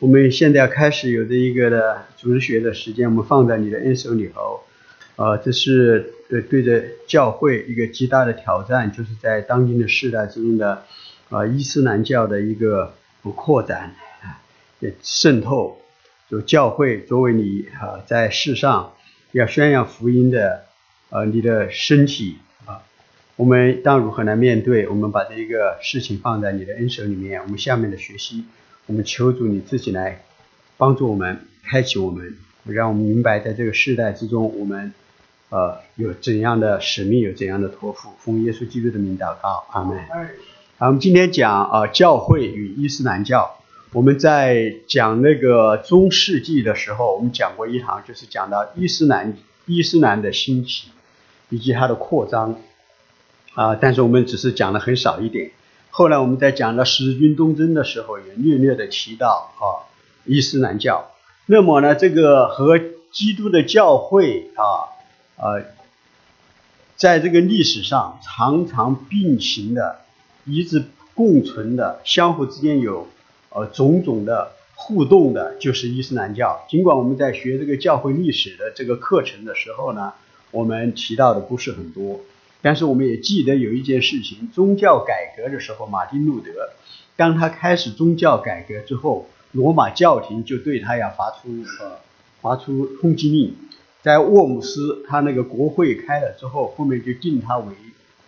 我们现在要开始有的一个的组织学的时间，我们放在你的恩手里头。呃，这是对对着教会一个极大的挑战，就是在当今的世代之中的啊伊斯兰教的一个扩展啊渗透，就教会作为你啊在世上要宣扬福音的呃你的身体啊，我们当如何来面对？我们把这一个事情放在你的恩手里面，我们下面的学习。我们求主你自己来帮助我们，开启我们，让我们明白在这个世代之中，我们呃有怎样的使命，有怎样的托付。奉耶稣基督的名祷告，阿门。好，我们今天讲啊教会与伊斯兰教。我们在讲那个中世纪的时候，我们讲过一堂，就是讲到伊斯兰伊斯兰的兴起以及它的扩张啊，但是我们只是讲的很少一点。后来我们在讲到十字军东征的时候，也略略的提到啊伊斯兰教。那么呢，这个和基督的教会啊呃，在这个历史上常常并行的、一直共存的、相互之间有呃种种的互动的，就是伊斯兰教。尽管我们在学这个教会历史的这个课程的时候呢，我们提到的不是很多。但是我们也记得有一件事情，宗教改革的时候，马丁路德，当他开始宗教改革之后，罗马教廷就对他要发出呃发出通缉令，在沃姆斯他那个国会开了之后，后面就定他为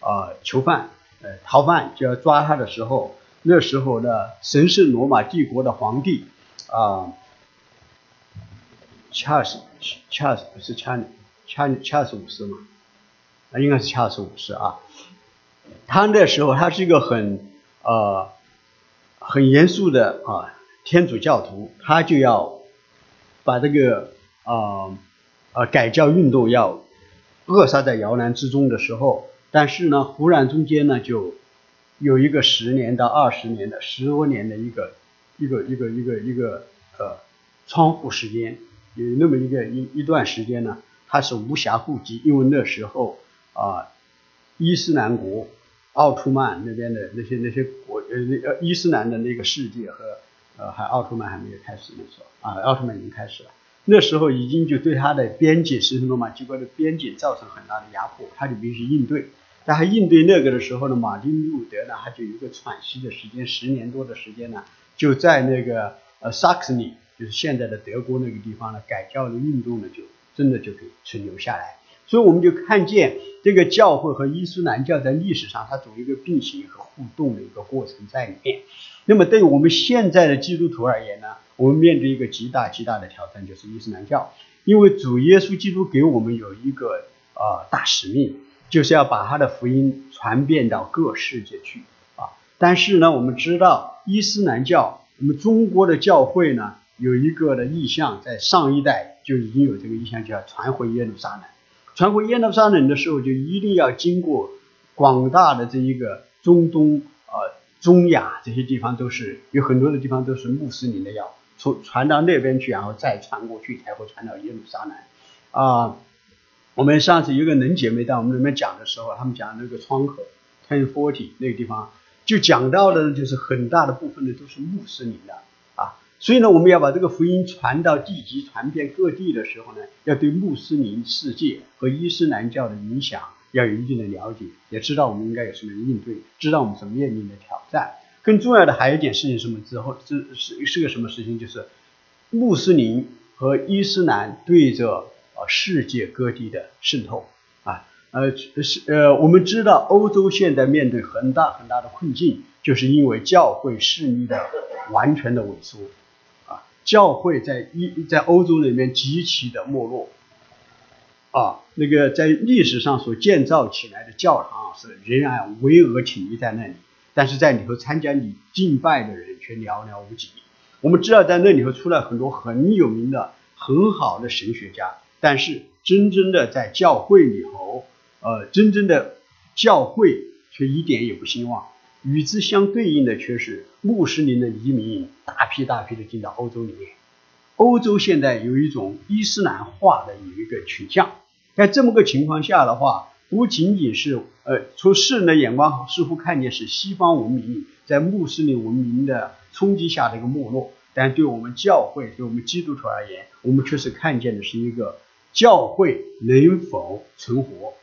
啊囚犯，呃逃犯就要抓他的时候，那时候呢，神圣罗马帝国的皇帝啊，查尔斯恰斯不是查理查查尔斯五世吗？啊，应该是恰是五世啊。他那时候他是一个很呃很严肃的啊天主教徒，他就要把这个啊啊改教运动要扼杀在摇篮之中的时候，但是呢，忽然中间呢就有一个十年到二十年的十多年的一个一个一个一个一个呃窗户时间，有那么一个一一段时间呢，他是无暇顾及，因为那时候。啊，伊斯兰国奥特曼那边的那些那些国呃呃伊斯兰的那个世界和呃还奥特曼还没有开始那时候啊奥特曼已经开始了，那时候已经就对他的边界神圣罗马帝国的边界造成很大的压迫，他就必须应对。但他应对那个的时候呢，马丁路德呢他就有一个喘息的时间，十年多的时间呢，就在那个呃萨克斯尼，就是现在的德国那个地方呢，改教的运动呢就真的就给存留下来。所以我们就看见这个教会和伊斯兰教在历史上它总有一个并行和互动的一个过程在里面。那么对于我们现在的基督徒而言呢，我们面对一个极大极大的挑战，就是伊斯兰教。因为主耶稣基督给我们有一个呃大使命，就是要把他的福音传遍到各世界去啊。但是呢，我们知道伊斯兰教，我们中国的教会呢有一个的意向，在上一代就已经有这个意向，叫传回耶路撒冷。传回耶路撒冷的时候，就一定要经过广大的这一个中东、呃中亚这些地方，都是有很多的地方都是穆斯林的，要从传到那边去，然后再传过去，才会传到耶路撒冷。啊，我们上次有个能姐妹在我们那边讲的时候，他们讲那个窗口 ten forty 那个地方，就讲到的就是很大的部分呢都是穆斯林的。所以呢，我们要把这个福音传到地级、传遍各地的时候呢，要对穆斯林世界和伊斯兰教的影响要有一定的了解，也知道我们应该有什么应对，知道我们所面临的挑战。更重要的还有一件事情，什么之后是是是个什么事情？就是穆斯林和伊斯兰对着呃世界各地的渗透啊，呃是呃，我们知道欧洲现在面对很大很大的困境，就是因为教会势力的完全的萎缩。教会在一在欧洲里面极其的没落，啊，那个在历史上所建造起来的教堂是仍然巍峨挺立在那里，但是在里头参加你敬拜的人却寥寥无几。我们知道在那里头出来很多很有名的、很好的神学家，但是真正的在教会里头，呃，真正的教会却一点也不兴旺。与之相对应的却是穆斯林的移民大批大批的进到欧洲里面。欧洲现在有一种伊斯兰化的有一个倾向，在这么个情况下的话，不仅仅是呃从世人的眼光似乎看见是西方文明在穆斯林文明的冲击下的一个没落，但对我们教会，对我们基督徒而言，我们确实看见的是一个教会能否存活，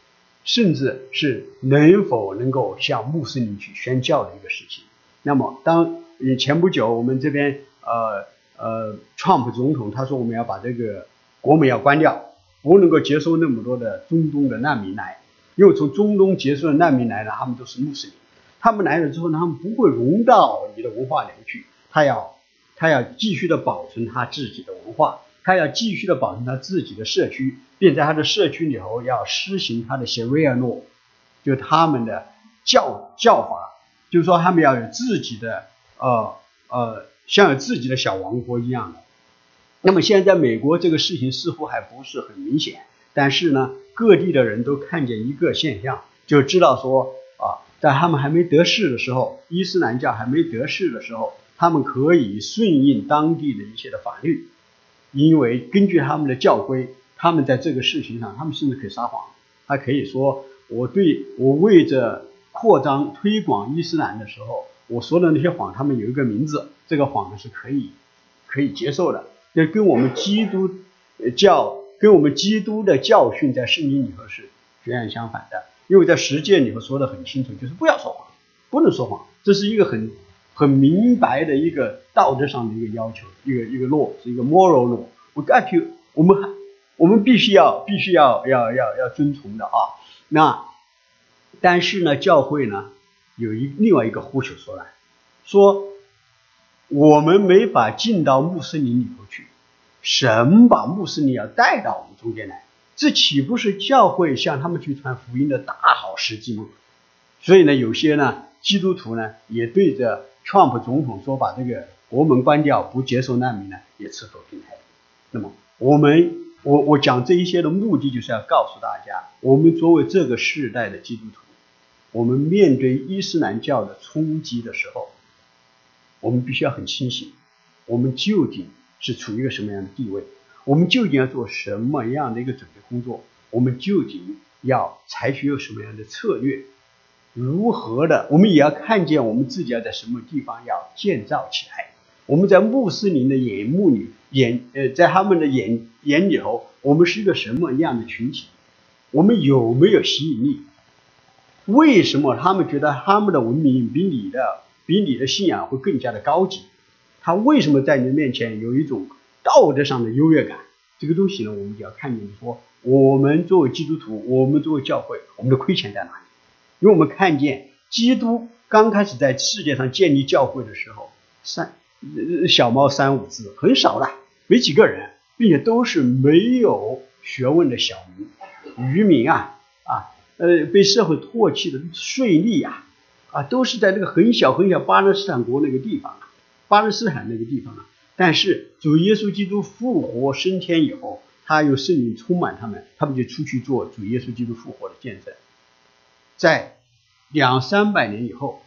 甚至是能否能够向穆斯林去宣教的一个事情。那么，当前不久我们这边呃呃，Trump 总统他说我们要把这个国门要关掉，不能够接收那么多的中东的难民来，因为从中东接收的难民来了，他们都是穆斯林。他们来了之后呢，他们不会融到你的文化里面去，他要他要继续的保存他自己的文化，他要继续的保存他自己的社区，并在他的社区里头要施行他的 Sharia law，就他们的教教法，就是说他们要有自己的呃呃像有自己的小王国一样的。那么现在美国这个事情似乎还不是很明显，但是呢，各地的人都看见一个现象，就知道说啊。在他们还没得势的时候，伊斯兰教还没得势的时候，他们可以顺应当地的一些的法律，因为根据他们的教规，他们在这个事情上，他们甚至可以撒谎。他可以说，我对我为着扩张推广伊斯兰的时候，我说的那些谎，他们有一个名字，这个谎是可以可以接受的。这跟我们基督教跟我们基督的教训在圣经里头是截然相反的。因为在实践里头说的很清楚，就是不要说谎，不能说谎，这是一个很很明白的一个道德上的一个要求，一个一个诺是一个 moral 诺。我感觉我们还我们必须要必须要要要要遵从的啊。那但是呢，教会呢有一另外一个呼求说来，说我们没法进到穆斯林里头去，神把穆斯林要带到我们中间来。这岂不是教会向他们去传福音的大好时机吗？所以呢，有些呢基督徒呢也对着 Trump 总统说把这个国门关掉，不接受难民呢，也持否定态度。那么我们，我我讲这一些的目的，就是要告诉大家，我们作为这个世代的基督徒，我们面对伊斯兰教的冲击的时候，我们必须要很清醒，我们究竟是处于一个什么样的地位。我们究竟要做什么样的一个准备工作？我们究竟要采取有什么样的策略？如何的？我们也要看见我们自己要在什么地方要建造起来。我们在穆斯林的眼目里，眼呃，在他们的眼眼里头，我们是一个什么样的群体？我们有没有吸引力？为什么他们觉得他们的文明比你的比你的信仰会更加的高级？他为什么在你面前有一种？道德上的优越感，这个东西呢，我们就要看见说，我们作为基督徒，我们作为教会，我们的亏欠在哪里？因为我们看见基督刚开始在世界上建立教会的时候，三小猫三五只，很少的，没几个人，并且都是没有学问的小民、渔民啊啊，呃，被社会唾弃的税吏啊啊，都是在那个很小很小巴勒斯坦国那个地方啊，巴勒斯坦那个地方啊。但是主耶稣基督复活升天以后，他有圣灵充满他们，他们就出去做主耶稣基督复活的见证。在两三百年以后，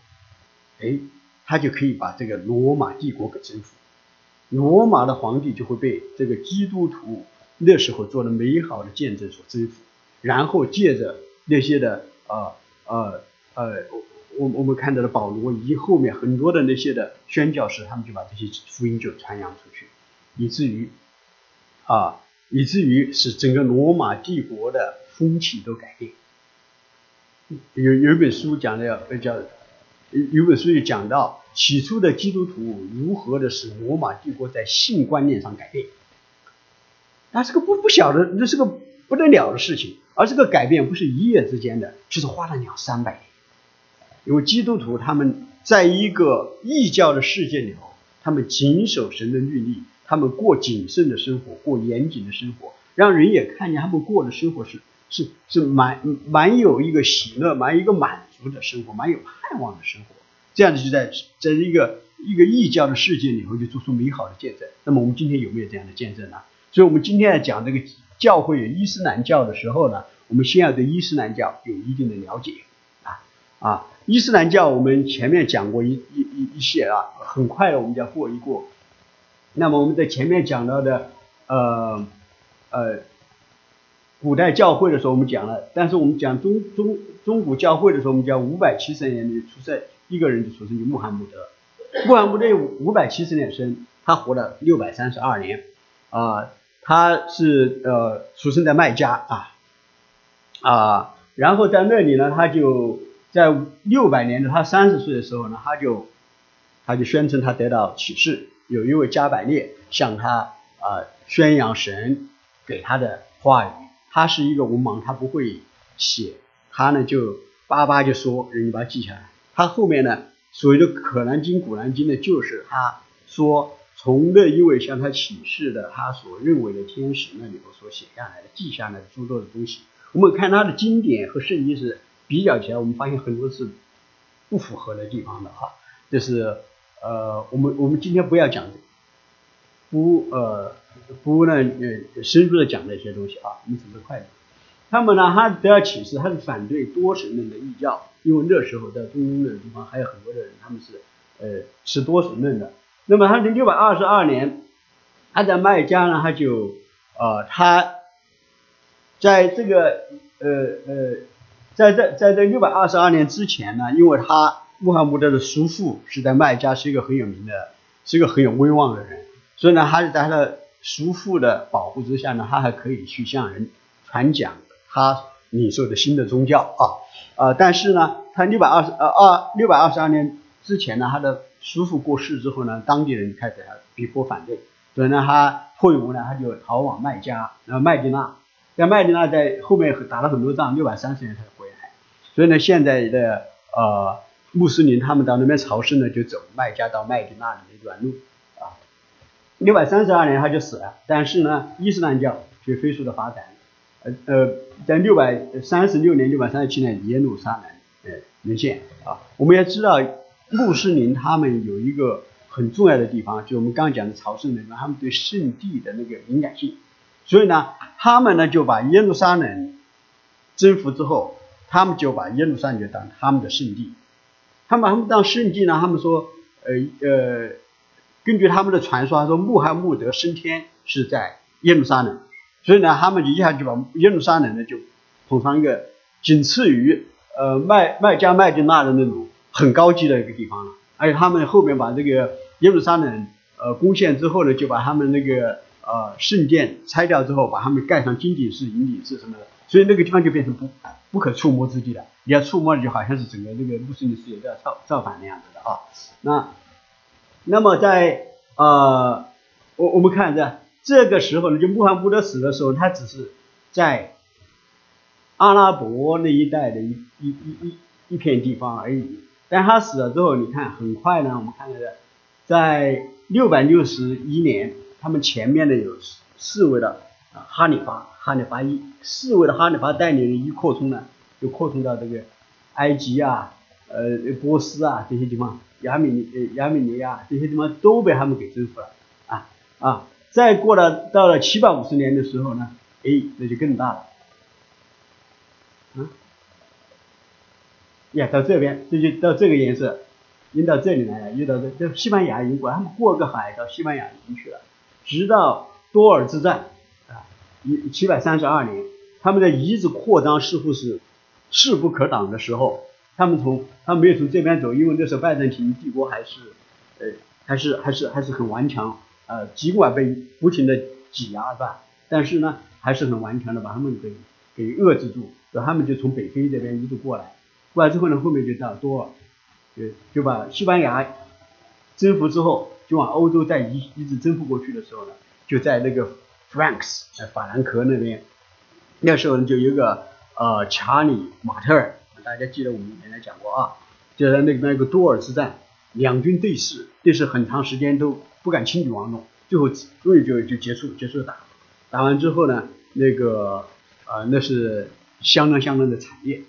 哎，他就可以把这个罗马帝国给征服，罗马的皇帝就会被这个基督徒那时候做的美好的见证所征服，然后借着那些的呃呃呃。我我们看到的保罗以及后面很多的那些的宣教士，他们就把这些福音就传扬出去，以至于啊，以至于使整个罗马帝国的风气都改变。有有一本书讲的叫，有有本书就讲到起初的基督徒如何的使罗马帝国在性观念上改变。那是个不不小的，那是个不得了的事情，而这个改变不是一夜之间的，就是花了两三百年。因为基督徒他们在一个异教的世界里头，他们谨守神的律例，他们过谨慎的生活，过严谨的生活，让人也看见他们过的生活是是是蛮蛮有一个喜乐，蛮一个满足的生活，蛮有盼望的生活。这样子就在在一个一个异教的世界里头，就做出美好的见证。那么我们今天有没有这样的见证呢？所以，我们今天在讲这个教会伊斯兰教的时候呢，我们先要对伊斯兰教有一定的了解啊啊。伊斯兰教我们前面讲过一一一一些啊，很快的我们就要过一过。那么我们在前面讲到的，呃呃，古代教会的时候我们讲了，但是我们讲中中中古教会的时候，我们讲五百七十年的出生一个人就出生就穆罕默德，穆罕默德五百七十年生，他活了六百三十二年，啊，他是呃出生在麦加啊，啊，然后在那里呢，他就在六百年的他三十岁的时候呢，他就他就宣称他得到启示，有一位加百列向他啊宣扬神给他的话语，他是一个文盲，他不会写，他呢就叭叭就说，人家把它记下来，他后面呢。所谓的《可兰经》《古兰经》呢，就是他说从那一位向他启示的他所认为的天使那里头所写下来的、记下来的诸多的东西。我们看他的经典和圣经是比较起来，我们发现很多是不符合的地方的哈。就是呃，我们我们今天不要讲不呃不呢呃深入的讲这些东西啊，我们走得快点。他们呢，他得到启示，他是反对多神论的异教。因为那时候在中东的地方还有很多的人，他们是呃持多神论的。那么他在六百二十二年，他在麦加呢，他就呃他在这个呃呃在这在这六百二十二年之前呢，因为他穆罕默德的叔父是在麦加是一个很有名的，是一个很有威望的人，所以呢，他是在他的叔父的保护之下呢，他还可以去向人传讲他领受的新的宗教啊。呃，但是呢，他六百二十呃二六百二十二年之前呢，他的叔父过世之后呢，当地人开始逼迫反对，所以呢，他迫于无奈，他就逃往麦加，然后麦地那，在麦地那在后面打了很多仗，六百三十年才回来。所以呢，现在的呃穆斯林他们到那边朝圣呢，就走麦加到麦地那的一段路。六百三十二年他就死了，但是呢，伊斯兰教却飞速的发展。呃呃，在六百三十六年、六百三十七年，耶路撒冷呃沦陷啊。我们也知道，穆斯林他们有一个很重要的地方，就我们刚刚讲的朝圣人，他们对圣地的那个敏感性。所以呢，他们呢就把耶路撒冷征服之后，他们就把耶路撒冷当他们的圣地。他们把他们当圣地呢，他们说，呃呃，根据他们的传说，他说穆罕默德升天是在耶路撒冷。所以呢，他们就一下就把耶路撒冷呢就捧上一个仅次于呃麦麦加麦地那的那种很高级的一个地方了。而且他们后面把这个耶路撒冷呃攻陷之后呢，就把他们那个呃圣殿拆掉之后，把他们盖上金顶式、银顶式什么的，所以那个地方就变成不不可触摸之地了。你要触摸就好像是整个这个穆斯林世界都要造造反那样子的啊。那那么在呃我我们看这。这个时候呢，就穆罕默德死的时候，他只是在阿拉伯那一带的一一一一一片地方而已。但他死了之后，你看很快呢，我们看到的，在六百六十一年，他们前面呢有四位的哈里发，哈里发一四位的哈里发带领的一扩充呢，就扩充到这个埃及啊、呃波斯啊这些地方，亚美尼呃亚美尼亚这些地方都被他们给征服了啊啊。再过了到了七百五十年的时候呢，哎，那就更大了，啊，呀，到这边这就到这个颜色，引到这里来了，又到这这西班牙已经过，他们过个海到西班牙已经去了，直到多尔之战啊，一七百三十二年，他们的遗址扩张似乎是势不可挡的时候，他们从他们没有从这边走，因为那时候拜占庭帝国还是呃还是还是还是很顽强。呃，尽管被不停的挤压，是吧？但是呢，还是很顽强的把他们给给遏制住。然后他们就从北非这边一路过来，过来之后呢，后面就到多尔，就就把西班牙征服之后，就往欧洲再一一直征服过去的时候呢，就在那个 Franks 在法兰克那边，那时候呢就有个呃查理马特尔，大家记得我们原来讲过啊，就在那个那个多尔之战，两军对视，对视很长时间都。不敢轻举妄动，最后终于就就结束结束打，打完之后呢，那个呃那是相当相当的惨烈。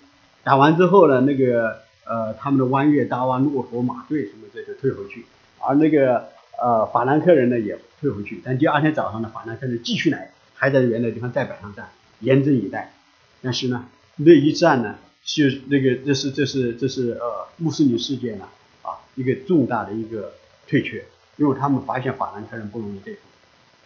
打完之后呢，那个呃他们的弯月大王骆驼马队什么这就退回去，而那个呃法兰克人呢也退回去。但第二天早上呢，法兰克人继续来，还在原来地方再摆上战，严阵以待。但是呢，那一战呢，是那个这是这是这是呃穆斯林世界呢啊一个重大的一个退却。因为他们发现法兰克人不容易对付，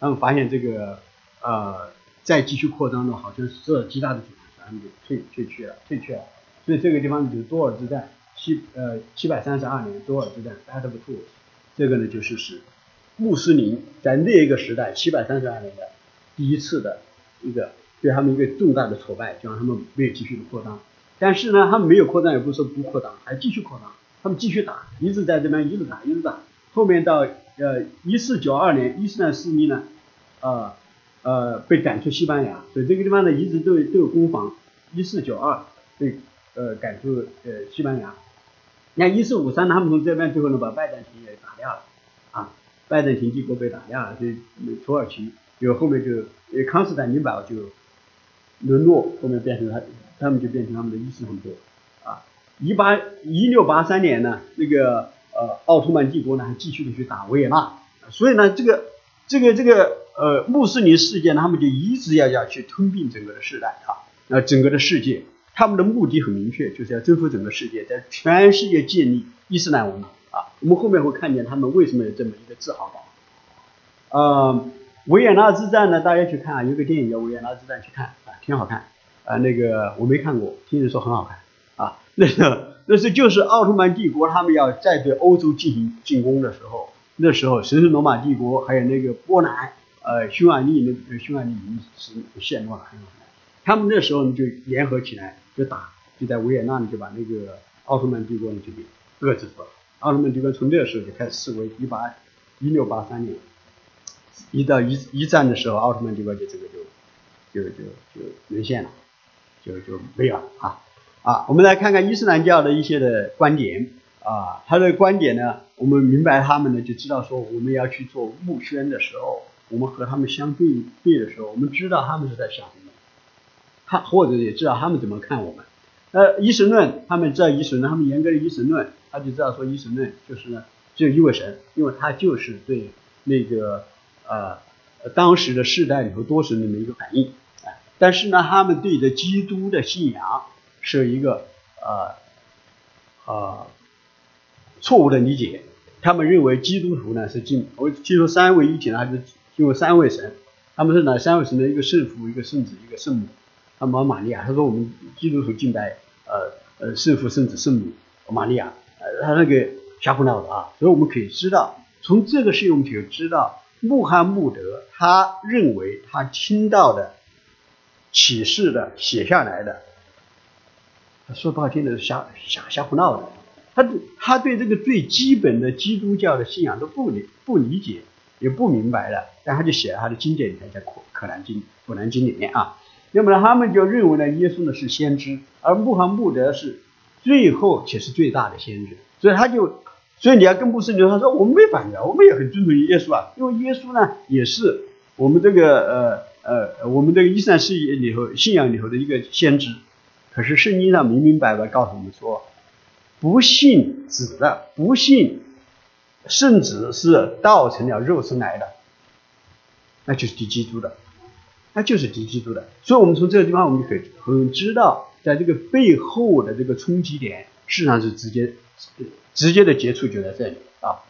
他们发现这个呃再继续扩张呢，好像是受极大的阻拦，他们就退退却了，退却了。所以这个地方就是多尔之战，七呃七百三十二年多尔之战 Battle of Tours，这个呢就是是穆斯林在那一个时代七百三十二年的第一次的一个对他们一个重大的挫败，就让他们没有继续的扩张。但是呢，他们没有扩张，也不是说不扩张，还继续扩张。他们继续打，一直在这边一直打，一直打。后面到呃一四九二年，伊斯兰势力呢，呃呃被赶出西班牙，所以这个地方呢一直都都有攻防。一四九二被呃赶出呃西班牙，你看一四五三他们从这边最后呢把拜占庭也打掉了啊，拜占庭帝国被打掉了，就土耳其就后面就呃康斯坦丁堡就沦落，后面变成他他们就变成他们的伊斯兰国。一八一六八三年呢，那个呃奥特曼帝国呢还继续的去打维也纳，所以呢这个这个这个呃穆斯林世界呢他们就一直要要去吞并整个的世代啊，那整个的世界，他们的目的很明确，就是要征服整个世界，在全世界建立伊斯兰文明啊。我们后面会看见他们为什么有这么一个自豪感。呃，维也纳之战呢，大家去看啊，有个电影叫《维也纳之战》，去看啊，挺好看啊。那个我没看过，听人说很好看啊。那是那是就是奥特曼帝国他们要再对欧洲进行进攻的时候，那时候神圣罗马帝国还有那个波兰，呃，匈牙利那匈牙利已经是陷落了，很有可能。他们那时候呢就联合起来就打，就在维也纳呢就把那个奥特曼帝国呢就给遏制住了。奥特曼帝国从那个时候就开始示威，一八一六八三年，一到一一战的时候，奥特曼帝国就这个就就就就沦陷了，就就没有了啊。啊，我们来看看伊斯兰教的一些的观点啊，他的观点呢，我们明白他们呢，就知道说我们要去做募捐的时候，我们和他们相对对的时候，我们知道他们是在想什么，他或者也知道他们怎么看我们。呃，一神论，他们知道一神论，他们严格的一神论，他就知道说一神论就是呢，只有一位神，因为他就是对那个呃当时的世代里头多神论的一个反应。但是呢，他们对着基督的信仰。是一个呃呃错误的理解，他们认为基督徒呢是敬，我记住三位一体呢还是敬畏三位神，他们是哪三位神的一个圣父、一个圣子、一个圣母。他们玛利亚，他说我们基督徒敬拜呃呃圣父、圣子、圣母玛利亚，呃他那个瞎胡闹的啊，所以我们可以知道，从这个事情我们就知道穆罕默德他认为他听到的启示的写下来的。他说不好听的瞎瞎瞎胡闹的，他他对这个最基本的基督教的信仰都不理不理解，也不明白了，但他就写在他的经典里面，在《可可兰经》《古兰经》里面啊。那么呢，他们就认为呢，耶稣呢是先知，而穆罕默德是最后且是最大的先知，所以他就，所以你要跟穆斯林他说，我们没反对，我们也很尊重耶稣啊，因为耶稣呢也是我们这个呃呃我们这个伊斯兰世界里头信仰里头的一个先知。可是圣经上明明白白告诉我们说，不信子的，不信圣子是道成了肉身来的，那就是敌基督的，那就是敌基督的。所以，我们从这个地方，我们就可以很知道，在这个背后的这个冲击点，事实上是直接直接的接触就在这里啊。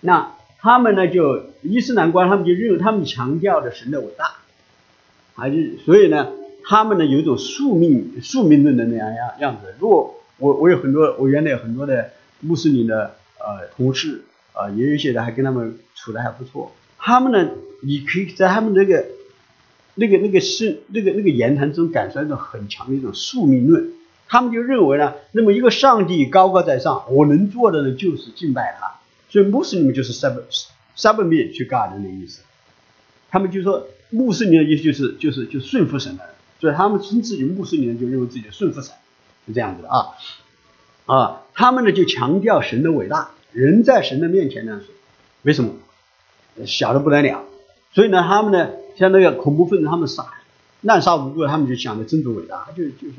那他们呢，就伊斯兰观，他们就认为他们强调的神的伟大，还是所以呢？他们呢有一种宿命宿命论的那样样样子。如果我我有很多我原来有很多的穆斯林的呃同事啊，也有一些人还跟他们处的还不错。他们呢，你可以在他们那个那个那个是那个那个言谈中感受到一种很强的一种宿命论。他们就认为呢，那么一个上帝高高在上，我能做的呢就是敬拜他。所以穆斯林就是 sub submit 去 God 的意思。他们就说穆斯林的意思就是就是就顺服神的。所以他们称自己穆斯林，就认为自己顺服神，是这样子的啊啊，他们呢就强调神的伟大，人在神的面前呢是为什么小的不得了？所以呢，他们呢像那个恐怖分子，他们杀滥杀无辜，他们就想着真主伟大，就就是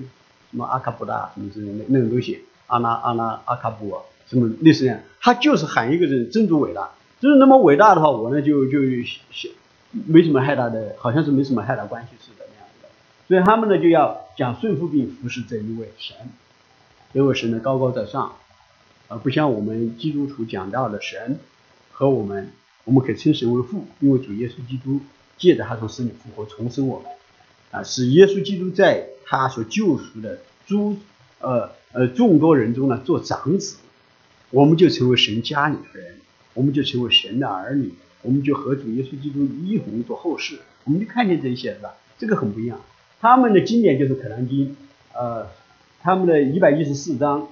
什么阿卡布达什么之类那那种东西，阿拉阿拉阿卡布啊什么类似这样，他就是喊一个人真主伟大，就是那么伟大的话，我呢就就没什么太大的，好像是没什么太大关系似的那样的。所以他们呢就要讲顺服并服侍这一位神，这位神呢高高在上，而不像我们基督徒讲到的神和我们，我们可以称神为父，因为主耶稣基督借着他从死里复活重生我们，啊，使耶稣基督在他所救赎的诸呃呃众多人中呢做长子，我们就成为神家里的人，我们就成为神的儿女，我们就和主耶稣基督一同做后事，我们就看见这些是吧？这个很不一样。他们的经典就是《可兰经》，呃，他们的一百一十四章，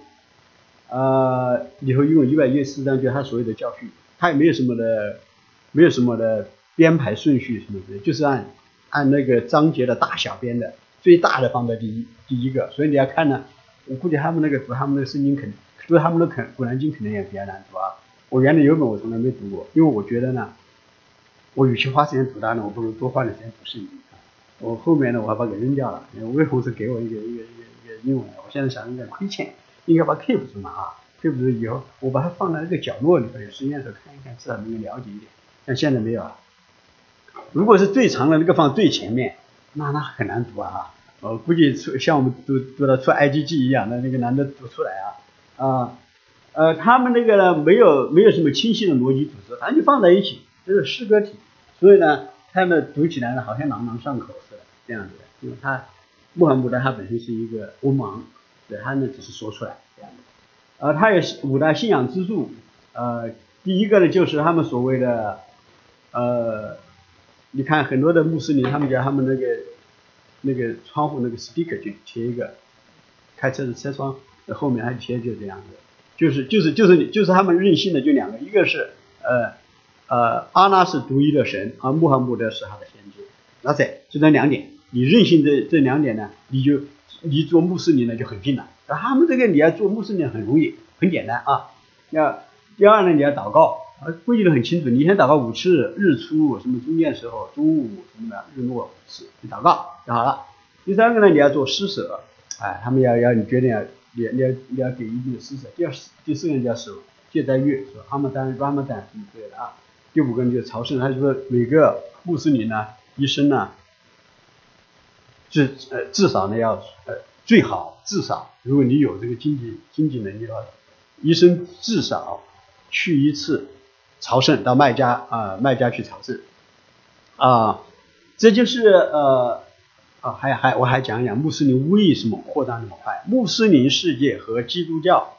呃，里头用一百一十四章就是他所有的教训，他也没有什么的，没有什么的编排顺序什么的，就是按按那个章节的大小编的，最大的放在第一第一个，所以你要看呢，我估计他们那个读他们那个圣经肯，读他们的《肯古兰经》肯定也比较难读啊。我原来有本我从来没读过，因为我觉得呢，我与其花时间读它呢，我不如多花点时间读圣经。我后面呢，我还把它给扔掉了。因为魏红是给我一个一个一个一个英文的，我现在想有点亏欠，应该把 keep 住嘛啊，keep 住以后，我把它放在那个角落里头，有时间的时候看一看，至少能够了解一点。但现在没有啊。如果是最长的那个放最前面，那那很难读啊。我估计出像我们读读到出 I G G 一样的那个难得读出来啊啊。呃，他们那个呢，没有没有什么清晰的逻辑组织，反正就放在一起，就是诗歌体，所以呢，他们读起来呢，好像朗朗上口似的这样子的。因为他穆罕默德他本身是一个文盲，对他呢只是说出来这样的。呃，他有五大信仰支柱，呃，第一个呢就是他们所谓的，呃，你看很多的穆斯林，他们家他们那个那个窗户那个 sticker 就贴一个，开车的车窗后面还贴就这样子。就是就是就是你就是他们任性的就两个，一个是呃呃阿拉是独一的神，而穆罕默德是他的先知，那在就这两点，你任性这这两点呢，你就你做穆斯林呢就很近了。他们这个你要做穆斯林很容易，很简单啊。那第二呢，你要祷告，啊规矩的很清楚，你先祷告五次，日出什么中间时候，中午什么的，日落是祷告就好了。第三个呢，你要做施舍，哎，他们要要你决定要。你你要你要给一定的施舍。第二第四个人叫守戒斋月，是吧？阿姆丹、拉姆丹什么之类的啊。第五个人就是朝圣，他就说每个穆斯林呢，一生呢，至呃至少呢要呃最好至少，如果你有这个经济经济能力的话，一生至少去一次朝圣，到麦加啊麦加去朝圣啊，这就是呃。啊，还还我还讲讲穆斯林为什么扩张那么快？穆斯林世界和基督教，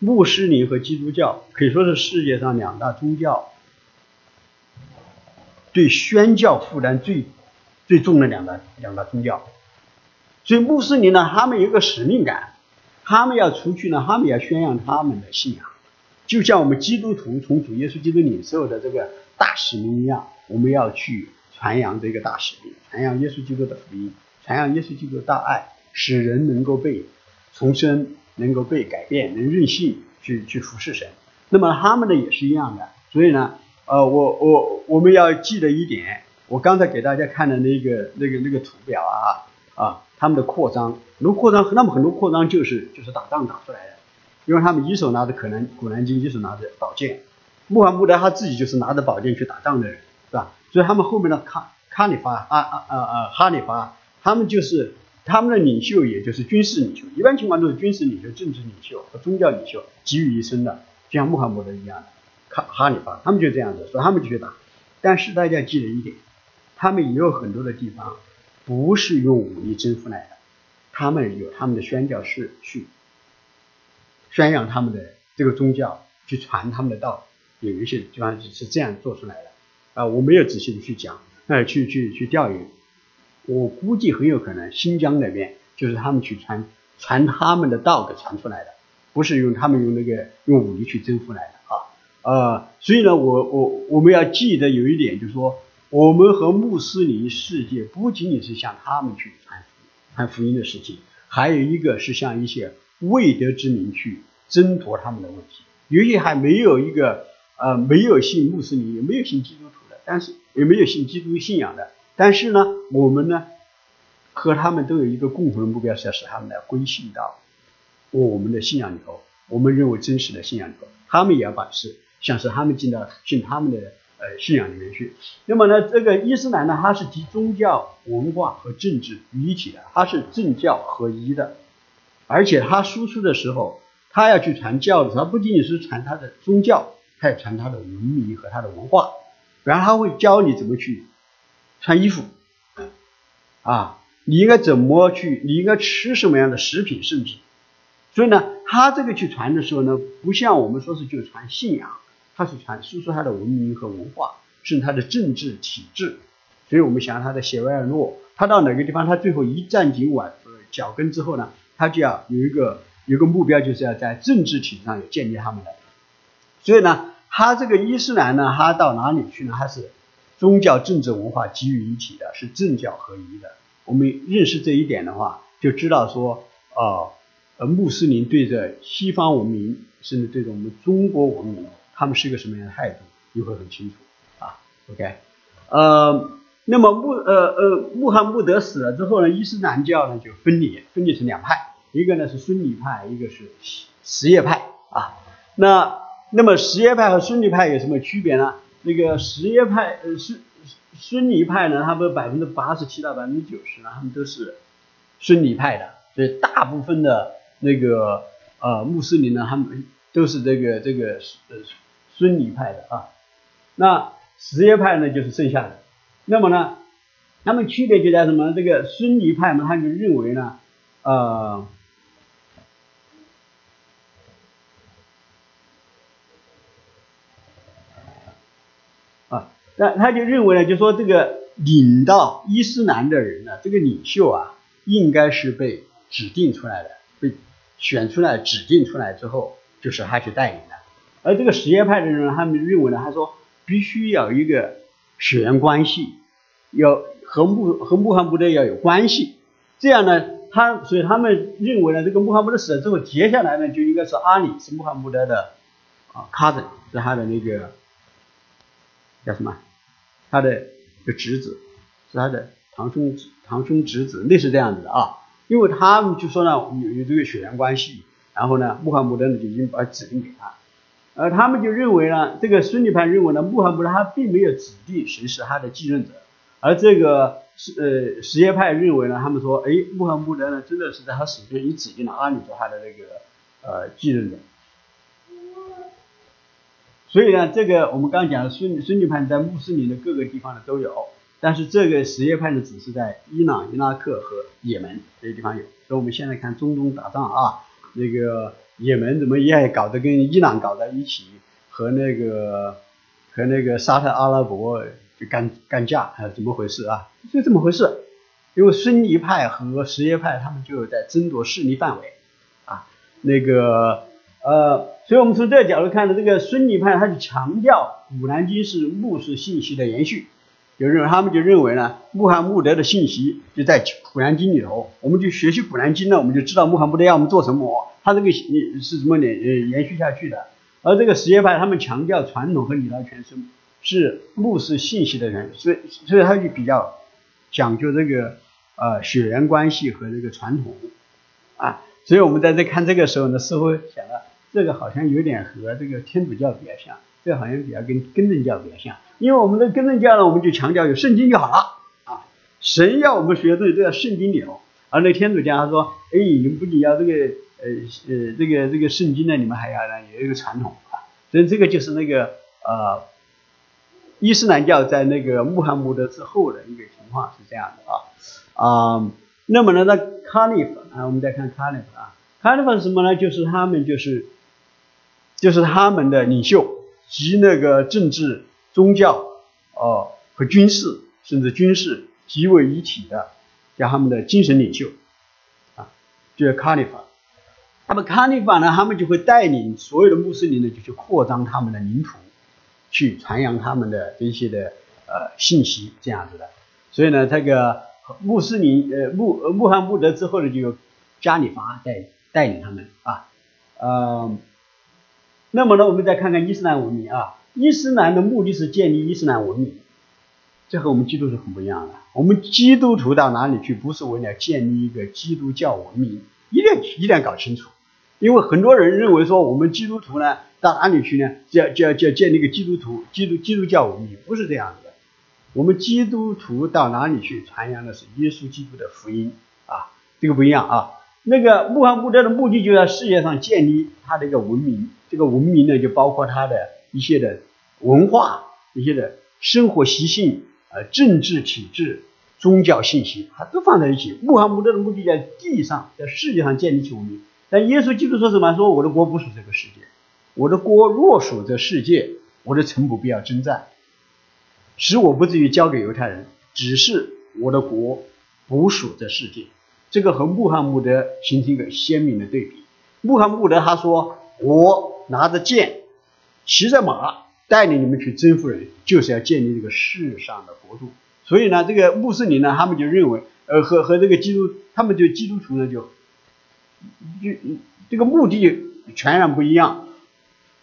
穆斯林和基督教可以说是世界上两大宗教对宣教负担最最重的两大两大宗教。所以穆斯林呢，他们有个使命感，他们要出去呢，他们要宣扬他们的信仰，就像我们基督徒从主耶稣基督领受的这个大使命一样，我们要去。传扬这个大使命，传扬耶稣基督的福音，传扬耶稣基督的大爱，使人能够被重生，能够被改变，能任性去去服侍神。那么他们呢也是一样的。所以呢，呃，我我我们要记得一点，我刚才给大家看的那个那个那个图表啊啊，他们的扩张，如扩张，那么很多扩张就是就是打仗打出来的，因为他们一手拿着可能古兰经，一手拿着宝剑，穆罕默德他自己就是拿着宝剑去打仗的人，是吧？所以他们后面的卡卡里发啊啊啊啊哈里发，他们就是他们的领袖，也就是军事领袖，一般情况都是军事领袖、政治领袖和宗教领袖集于一身的，就像穆罕默德一样的卡哈里发，他们就这样子，所以他们就去打。但是大家记得一点，他们也有很多的地方不是用武力征服来的，他们有他们的宣教士去宣扬他们的这个宗教，去传他们的道，有一些地方是这样做出来的。啊，我没有仔细的去讲，呃，去去去调研，我估计很有可能新疆那边就是他们去传传他们的道给传出来的，不是用他们用那个用武力去征服来的啊，呃，所以呢，我我我们要记得有一点，就是说，我们和穆斯林世界不仅仅是向他们去传传福音的事情，还有一个是向一些未得之民去争夺他们的问题，有些还没有一个呃没有信穆斯林，也没有信基督徒。但是也没有信基督信仰的，但是呢，我们呢和他们都有一个共同的目标，是要使他们来归信到我们的信仰里头。我们认为真实的信仰里头，他们也要把是想使他们进到信他们的呃信仰里面去。那么呢，这个伊斯兰呢，它是集宗教、文化和政治于一体的，它是政教合一的，而且它输出的时候，它要去传教的时候，它不仅仅是传它的宗教，它也传它的文明和它的文化。然后他会教你怎么去穿衣服，啊，你应该怎么去，你应该吃什么样的食品，甚至，所以呢，他这个去传的时候呢，不像我们说是就传信仰，他是传输出他的文明和文化，甚至他的政治体制。所以我们想他的写维尔诺，他到哪个地方，他最后一站紧稳脚跟之后呢，他就要有一个有个目标，就是要在政治体制上有建立他们的。所以呢，他这个伊斯兰呢，他到哪里去呢？他是宗教、政治、文化集于一体的，是政教合一的。我们认识这一点的话，就知道说，呃，呃，穆斯林对着西方文明，甚至对着我们中国文明，他们是一个什么样的态度，你会很清楚啊。OK，呃，那么穆呃呃穆罕默德死了之后呢，伊斯兰教呢就分裂，分裂成两派，一个呢是孙尼派，一个是什叶派啊。那那么什叶派和孙尼派有什么区别呢？那个什叶派呃是。孙尼派呢，他们百分之八十七到百分之九十呢，他们都是孙尼派的，所以大部分的那个呃穆斯林呢，他们都是这个这个呃孙尼派的啊。那什叶派呢，就是剩下的。那么呢，他们区别就在什么？这个孙尼派嘛，他就认为呢，呃。那他就认为呢，就说这个领到伊斯兰的人呢，这个领袖啊，应该是被指定出来的，被选出来、指定出来之后，就是他去带领的。而这个什叶派的人，他们认为呢，他说必须要一个血缘关系，要和穆和穆罕默德要有关系，这样呢，他所以他们认为呢，这个穆罕默德死了之后，接下来呢就应该是阿里，是穆罕默德的啊，cousin，是他的那个叫什么？他的个侄子是他的堂兄堂兄侄子，类似这样子的啊，因为他们就说呢有有这个血缘关系，然后呢穆罕默德呢就已经把指定给他，而他们就认为呢这个孙尼派认为呢穆罕默德他并没有指定谁是他的继任者，而这个是呃什叶派认为呢他们说哎穆罕默德呢真的是在他死前已指定了阿里做他的那个呃继任者。所以呢，这个我们刚刚讲的孙孙尼派在穆斯林的各个地方呢都有，但是这个什叶派呢只是在伊朗、伊拉克和也门这些地方有。所以我们现在看中东打仗啊，那个也门怎么也搞得跟伊朗搞在一起，和那个和那个沙特阿拉伯就干干架，还是怎么回事啊？就这么回事，因为孙尼派和什叶派他们就在争夺势力范围啊，那个呃。所以我们从这个角度看呢，这个孙尼派他就强调《古兰经》是穆斯信息的延续，就认为他们就认为呢，穆罕默德的信息就在《古兰经》里头，我们就学习《古兰经》呢，我们就知道穆罕默德要我们做什么，他这个是什么连呃延续下去的。而这个什叶派他们强调传统和理论全是是穆斯信息的人，所以所以他就比较讲究这个呃血缘关系和这个传统啊，所以我们在这看这个时候呢，似乎想了。这个好像有点和这个天主教比较像，这个好像比较跟根正教比较像，因为我们的根正教呢，我们就强调有圣经就好了啊，神要我们学的东西都要圣经里头，而那天主教他说，哎，你们不仅要这个呃呃这个这个圣经呢，你们还要呢有一个传统啊，所以这个就是那个呃伊斯兰教在那个穆罕默德之后的一个情况是这样的啊啊，那么呢那卡利夫啊，我们再看卡利夫啊，卡利夫是什么呢？就是他们就是。就是他们的领袖及那个政治、宗教，哦和军事，甚至军事集为一体的，叫他们的精神领袖，啊，就是卡利法。那么卡利法呢，他们就会带领所有的穆斯林呢，就去扩张他们的领土，去传扬他们的这些的呃信息，这样子的。所以呢，这个穆斯林呃穆穆罕默德之后呢，就由加里法带带领他们啊，呃。那么呢，我们再看看伊斯兰文明啊，伊斯兰的目的是建立伊斯兰文明，这和我们基督徒很不一样的。我们基督徒到哪里去，不是为了建立一个基督教文明，一定一定要搞清楚。因为很多人认为说，我们基督徒呢，到哪里去呢？就要就要就要建立一个基督徒基督基督教文明，不是这样子的。我们基督徒到哪里去传扬的是耶稣基督的福音啊，这个不一样啊。那个穆罕默德的目的就在世界上建立他的一个文明。这个文明呢，就包括他的一些的文化、一些的生活习性、呃政治体制、宗教信息，它都放在一起。穆罕默德的目的在地上，在世界上建立起文明。但耶稣基督说什么？说我的国不属这个世界，我的国若属这世界，我的城不必要征战，使我不至于交给犹太人，只是我的国不属这世界。这个和穆罕默德形成一个鲜明的对比。穆罕默德他说：“我拿着剑，骑着马，带领你们去征服人，就是要建立这个世上的国度。”所以呢，这个穆斯林呢，他们就认为，呃，和和这个基督，他们就基督徒呢，就就这个目的全然不一样。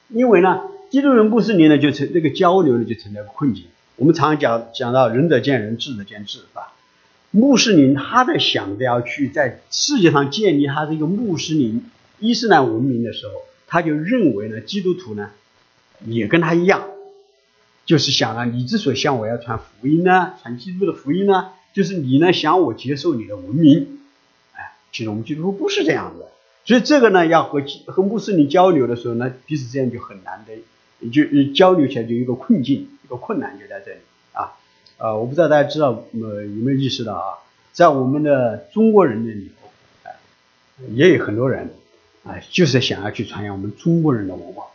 因为呢，基督人穆斯林呢，就成这个交流呢，就存在困境。我们常常讲讲到仁者见仁，智者见智，是吧？穆斯林他在想着要去在世界上建立他这个穆斯林伊斯兰文明的时候，他就认为呢，基督徒呢也跟他一样，就是想啊，你之所以向我要传福音呢，传基督的福音呢，就是你呢想我接受你的文明，哎，其实我们基督徒不是这样的，所以这个呢要和和穆斯林交流的时候呢，彼此之间就很难的，就交流起来就一个困境，一个困难就在这里。啊，我不知道大家知道呃有没有意识到啊，在我们的中国人的里头，哎，也有很多人，啊，就是想要去传扬我们中国人的文化，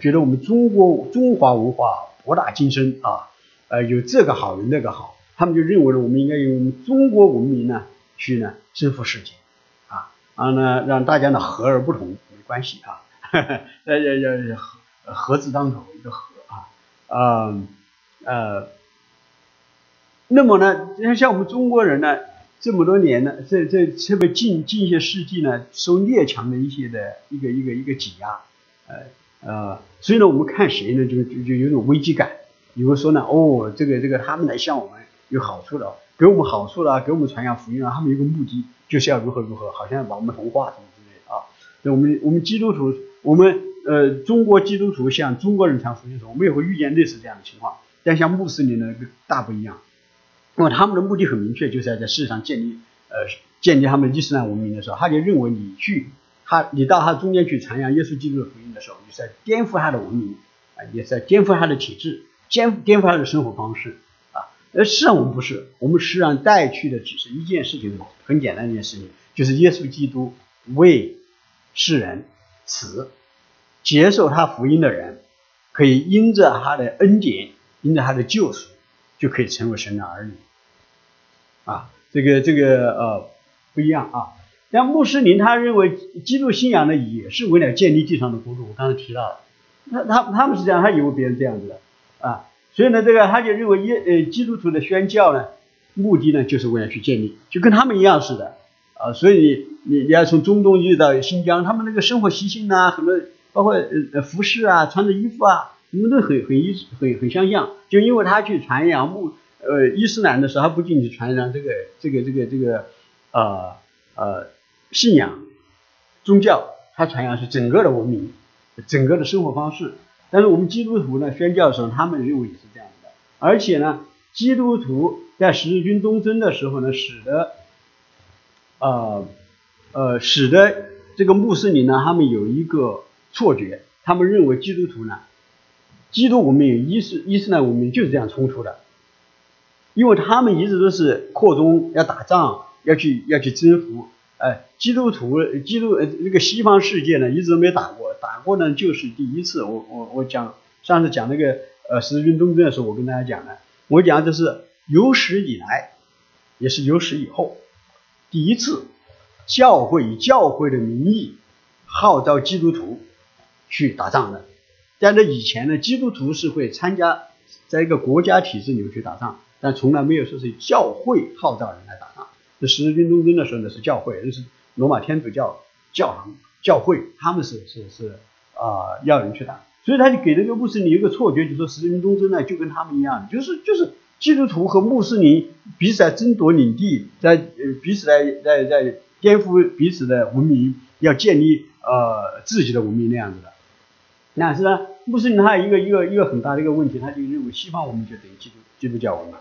觉得我们中国中华文化博大精深啊，呃，有这个好有那个好，他们就认为呢，我们应该用我们中国文明呢去呢征服世界，啊，然后呢让大家呢和而不同没关系啊，要要要和和字当头一个和啊，嗯呃。那么呢，像像我们中国人呢，这么多年呢，这这特别近近些世纪呢，受列强的一些的一个一个一个挤压，呃呃，所以呢，我们看谁呢，就就就有种危机感。比如说呢，哦，这个这个他们来向我们有好处的，给我们好处了，给我们传扬福音啊，他们有个目的就是要如何如何，好像要把我们同化什么之类的啊。那我们我们基督徒，我们呃中国基督徒向中国人传福音的时候，我们也会遇见类似这样的情况，但像穆斯林呢，大不一样。那么他们的目的很明确，就是要在世上建立，呃，建立他们的伊斯兰文明的时候，他就认为你去，他你到他中间去传扬耶稣基督的福音的时候，你是在颠覆他的文明，啊，也是在颠覆他的体制，颠颠覆他的生活方式，啊，而实际上我们不是，我们实际上带去的只是一件事情，很简单一件事情，就是耶稣基督为世人死，接受他福音的人，可以因着他的恩典，因着他的救赎，就可以成为神的儿女。啊，这个这个呃不一样啊。像穆斯林他认为基督信仰呢也是为了建立地上的国度。我刚才提到了，他他他们是这样，他以为别人这样子的啊。所以呢，这个他就认为耶呃基督徒的宣教呢，目的呢就是为了去建立，就跟他们一样似的啊。所以你你要从中东一直到新疆，他们那个生活习性呐，很多包括呃服饰啊，穿的衣服啊，什么都很很一很很相像。就因为他去传扬穆。呃，伊斯兰的时候，它不仅仅传扬这个、这个、这个、这个，呃呃，信仰、宗教，它传扬是整个的文明、整个的生活方式。但是我们基督徒呢，宣教的时候，他们认为也是这样的。而且呢，基督徒在十字军东征的时候呢，使得，呃呃，使得这个穆斯林呢，他们有一个错觉，他们认为基督徒呢，基督文明与伊斯伊斯兰文明就是这样冲突的。因为他们一直都是扩中要打仗，要去要去征服，哎，基督徒基督呃这个西方世界呢一直都没打过，打过呢就是第一次。我我我讲上次讲那个呃十字军东征的时候，我跟大家讲的，我讲就是有史以来，也是有史以后第一次，教会以教会的名义号召基督徒去打仗的。在那以前呢，基督徒是会参加在一个国家体制里面去打仗。但从来没有说是教会号召人来打仗。这十字军东征的时候呢，是教会，那是罗马天主教教堂教会，他们是是是啊，要人去打。所以他就给了这个穆斯林一个错觉，就说十字军东征呢，就跟他们一样，就是就是基督徒和穆斯林彼此在争夺领地，在呃彼此在在在颠覆彼此的文明，要建立呃自己的文明那样子的。但是呢，穆斯林他一个一个一个很大的一个问题，他就认为西方文明就等于基督基督教文明。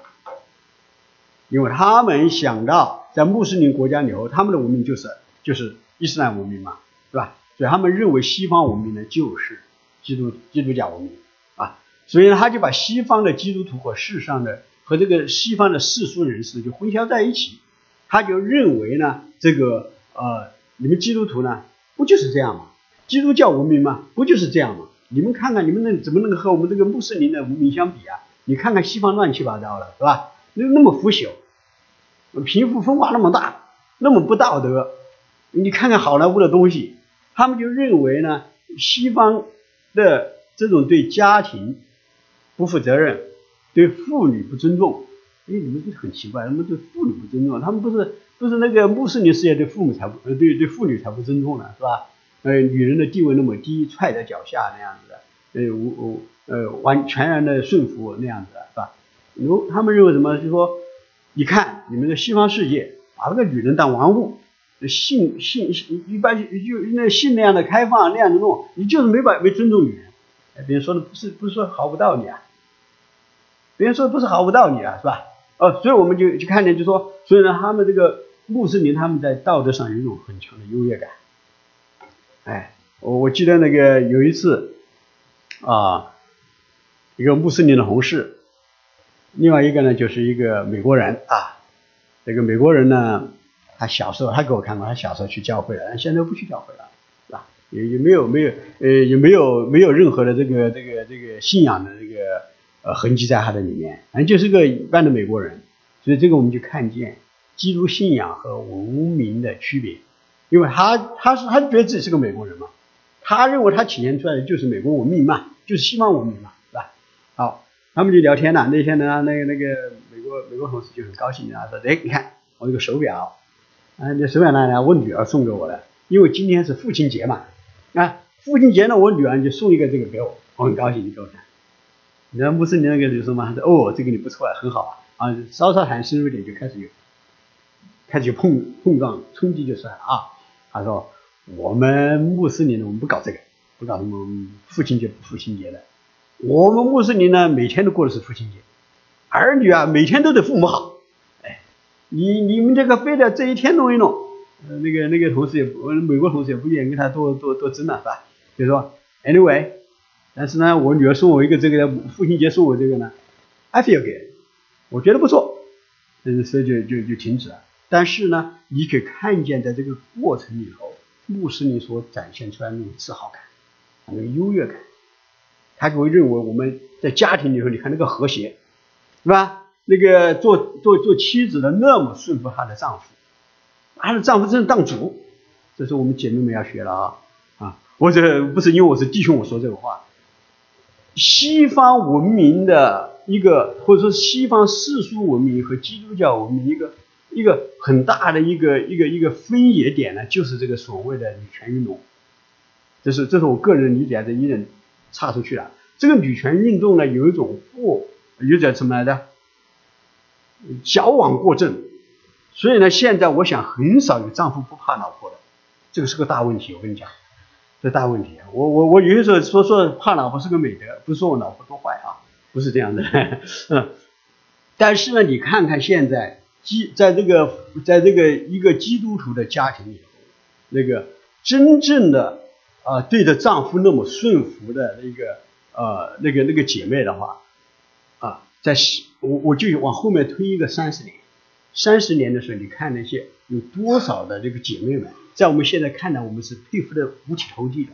因为他们想到在穆斯林国家里头，他们的文明就是就是伊斯兰文明嘛，对吧？所以他们认为西方文明呢就是基督基督教文明啊，所以呢他就把西方的基督徒和世上的和这个西方的世俗人士就混淆在一起，他就认为呢这个呃你们基督徒呢不就是这样吗？基督教文明嘛不就是这样吗？你们看看，你们能怎么能和我们这个穆斯林的文明相比啊？你看看西方乱七八糟的，是吧？那那么腐朽，贫富分化那么大，那么不道德。你看看好莱坞的东西，他们就认为呢，西方的这种对家庭不负责任，对妇女不尊重。哎，你们这很奇怪，他们对妇女不尊重，他们不是不是那个穆斯林世界对父母才不呃对对妇女才不尊重呢，是吧？呃，女人的地位那么低，踹在脚下那样子的，呃无无呃完全然的顺服那样子的，是吧？如他们认为什么？就是说，你看你们的西方世界把这个女人当玩物，性性一般就那性那样的开放那样的弄，你就是没把没尊重女人。别人说的不是不是说毫无道理啊，别人说的不是毫无道理啊，是吧？哦，所以我们就就看见，就说，所以呢，他们这个穆斯林他们在道德上有一种很强的优越感。哎，我我记得那个有一次，啊，一个穆斯林的同事，另外一个呢就是一个美国人啊，这个美国人呢，他小时候他给我看过，他小时候去教会了，但现在不去教会了，是吧？也也没有没有呃也没有没有任何的这个这个这个信仰的这个。呃，痕迹在他的里面，反正就是个一般的美国人，所以这个我们就看见基督信仰和文明的区别，因为他他是他觉得自己是个美国人嘛，他认为他体现出来的就是美国文明嘛，就是西方文明嘛，是吧？好，他们就聊天了。那天呢，那个那个美国美国同事就很高兴啊，说：“哎，你看我这个手表，啊，这手表呢，我女儿送给我的，因为今天是父亲节嘛，啊，父亲节呢，我女儿就送一个这个给我，我很高兴，你给我看。”你看穆斯林那个就说嘛，他说哦，这个你不错啊，很好啊，啊，稍稍谈深入点就开始有，开始就碰碰撞冲击就出来了啊。他说我们穆斯林呢，我们不搞这个，不搞什么父亲节不父亲节的，我们穆斯林呢每天都过的是父亲节，儿女啊每天都得父母好，哎，你你们这个非得这一天弄一弄，那个那个同事也不，美国同事也不愿意跟他多多多争了是吧？就说 anyway。但是呢，我女儿送我一个这个父亲节送我这个呢，I feel good，我觉得不错，嗯，所以就就就停止了。但是呢，你可以看见在这个过程里头，穆斯林所展现出来那种自豪感，那个优越感，他就会认为我们在家庭里头，你看那个和谐，是吧？那个做做做妻子的那么顺服她的丈夫，她的丈夫真是当主，这是我们姐妹们要学了啊啊！我这不是因为我是弟兄我说这个话。西方文明的一个，或者说西方世俗文明和基督教文明一个一个很大的一个一个一个分野点呢，就是这个所谓的女权运动。这是这是我个人理解，的一点岔出去了。这个女权运动呢，有一种过，有点什么来着？矫枉过正。所以呢，现在我想很少有丈夫不怕老婆的，这个是个大问题。我跟你讲。这大问题！我我我有些时候说说怕老婆是个美德，不是说我老婆多坏啊，不是这样的。但是呢，你看看现在基在这个在这个一个基督徒的家庭里，那个真正的啊对着丈夫那么顺服的那个呃那个那个姐妹的话啊，在我我就往后面推一个三十年，三十年的时候，你看那些有多少的这个姐妹们。在我们现在看来，我们是佩服的五体投地的，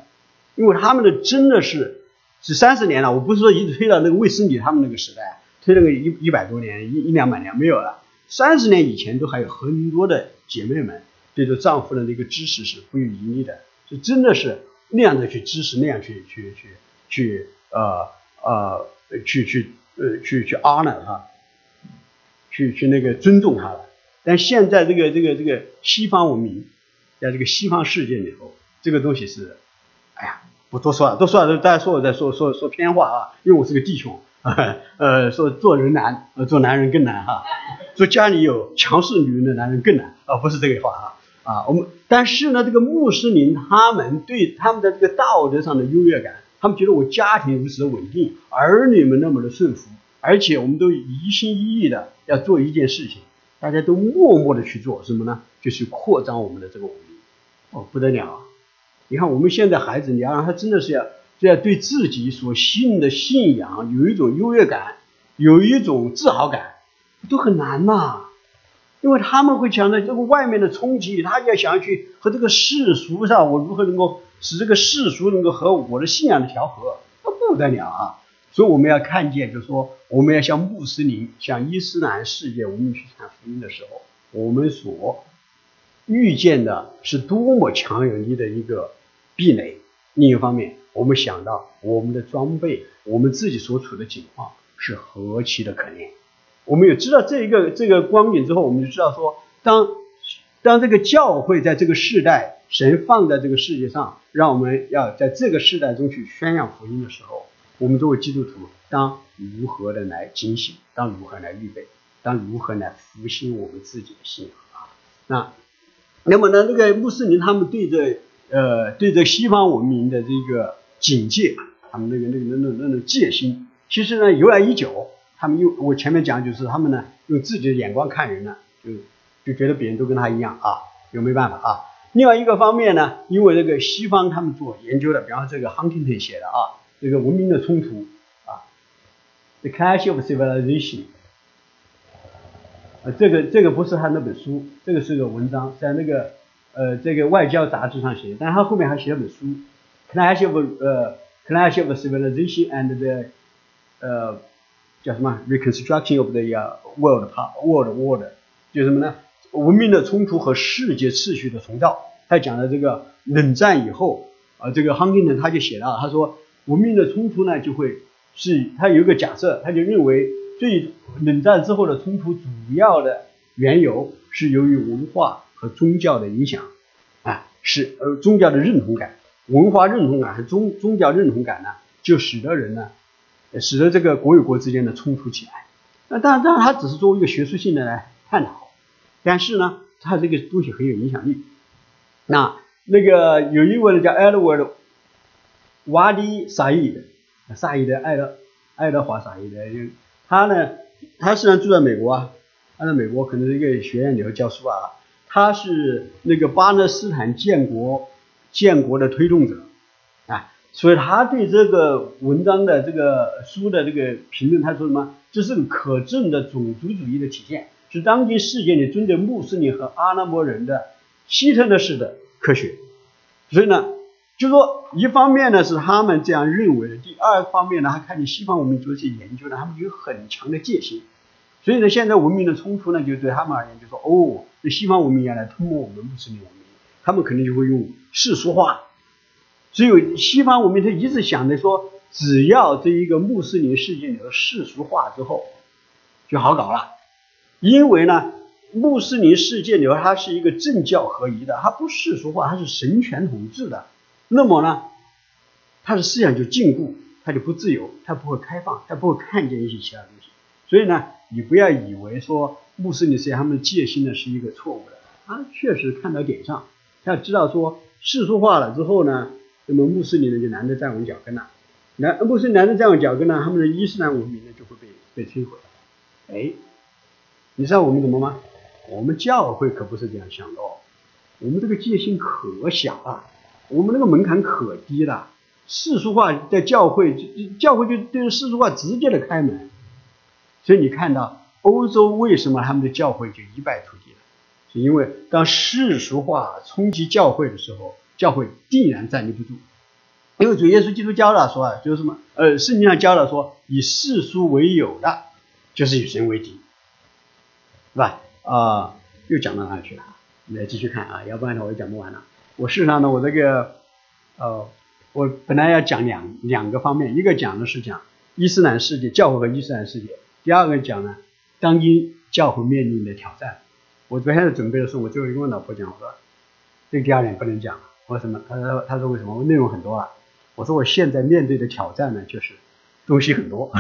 因为他们的真的是是三十年了。我不是说一直推到那个卫生女他们那个时代，推那个一一百多年一一两百年没有了。三十年以前都还有很多的姐妹们对着丈夫的那个支持是不遗余力的，就真的是那样的去支持，那样去去去去呃呃去去呃去去 honor 他，去去那个尊重他了。但现在这个这个这个西方文明。在这个西方世界里头，这个东西是，哎呀，不多说了，多说了，大家说我在说说说偏话啊，因为我是个弟兄，呃，说做人难，呃，做男人更难哈，说家里有强势女人的男人更难啊，不是这个话啊，啊，我们但是呢，这个穆斯林他们对他们的这个道德上的优越感，他们觉得我家庭如此的稳定，儿女们那么的顺服，而且我们都一心一意的要做一件事情，大家都默默的去做什么呢？就是扩张我们的这个武力。哦，不得了！啊！你看我们现在孩子，你要让他真的是要，就要对自己所信的信仰有一种优越感，有一种自豪感，都很难呐。因为他们会想着这个外面的冲击，他要想要去和这个世俗上，我如何能够使这个世俗能够和我的信仰的调和，那不得了啊！所以我们要看见，就是说，我们要向穆斯林、向伊斯兰世界文明去传福音的时候，我们所遇见的是多么强有力的一个壁垒。另一方面，我们想到我们的装备，我们自己所处的境况是何其的可怜。我们也知道这一个这个光景之后，我们就知道说，当当这个教会在这个世代，神放在这个世界上，让我们要在这个世代中去宣扬福音的时候。我们作为基督徒，当如何的来警醒？当如何来预备？当如何来复兴我们自己的信仰啊？那，那么呢？那个穆斯林他们对着呃对着西方文明的这个警戒，他们那个那个那那那种戒心，其实呢由来已久。他们用我前面讲就是他们呢用自己的眼光看人呢，就就觉得别人都跟他一样啊，又没办法啊。另外一个方面呢，因为这个西方他们做研究的，比方说这个 Huntington 写的啊。这个文明的冲突啊，The Clash of Civilization，呃，这个这个不是他那本书，这个是个文章，在那个呃这个外交杂志上写的，但他后面还写了本书，Clash of 呃 Clash of Civilization and the 呃叫什么 Reconstruction of the World World World，就什么呢？文明的冲突和世界秩序的重造。他讲的这个冷战以后啊，这个 Huntington 他就写了，他说。文明的冲突呢，就会是他有一个假设，他就认为最冷战之后的冲突主要的缘由是由于文化和宗教的影响，啊，是呃宗教的认同感、文化认同感和宗宗教认同感呢，就使得人呢，使得这个国与国之间的冲突起来。那当然，当然他只是作为一个学术性的来探讨，但是呢，他这个东西很有影响力。那那个有一位呢叫 Edward。瓦迪萨伊的，萨伊的爱德爱德华萨伊的，他呢，他虽然住在美国啊，他在美国可能是一个学院里头教书啊，他是那个巴勒斯坦建国建国的推动者，所以他对这个文章的这个书的这个评论，他说什么？这是个可证的种族主义的体现，是当今世界里针对穆斯林和阿拉伯人的希特勒式的科学，所以呢。就说一方面呢是他们这样认为的，第二方面呢，他看见西方文明做一些研究呢，他们有很强的戒心，所以呢，现在文明的冲突呢，就对他们而言就说，哦，那西方文明要来吞没我们穆斯林文明，他们肯定就会用世俗化，只有西方文明他一直想着说，只要这一个穆斯林世界里头世俗化之后，就好搞了，因为呢，穆斯林世界里它是一个政教合一的，它不世俗化，它是神权统治的。那么呢，他的思想就禁锢，他就不自由，他不会开放，他不会看见一些其他东西。所以呢，你不要以为说穆斯林世界他们的戒心呢是一个错误的，他确实看到点上。他要知道说世俗化了之后呢，那么穆斯林呢就难得站稳脚跟了。那穆斯林难得站稳脚跟呢，他们的伊斯兰文明呢就会被被摧毁。哎，你知道我们怎么吗？我们教会可不是这样想的哦，我们这个戒心可小啊。我们那个门槛可低了，世俗化在教会，教会就对世俗化直接的开门，所以你看到欧洲为什么他们的教会就一败涂地了，是因为当世俗化冲击教会的时候，教会定然站立不住。因为主耶稣基督教了说啊，就是什么，呃，圣经上教了说，以世俗为友的，就是与神为敌，是吧？啊，又讲到哪里去了？来继续看啊，要不然的话我讲不完了。我事实上呢，我这个，呃，我本来要讲两两个方面，一个讲的是讲伊斯兰世界教会和伊斯兰世界，第二个讲呢，当今教会面临的挑战。我昨天在准备的时候，我最后跟我老婆讲，我说这第二点不能讲，为什么？他说他说为什么？我内容很多了。我说我现在面对的挑战呢，就是东西很多，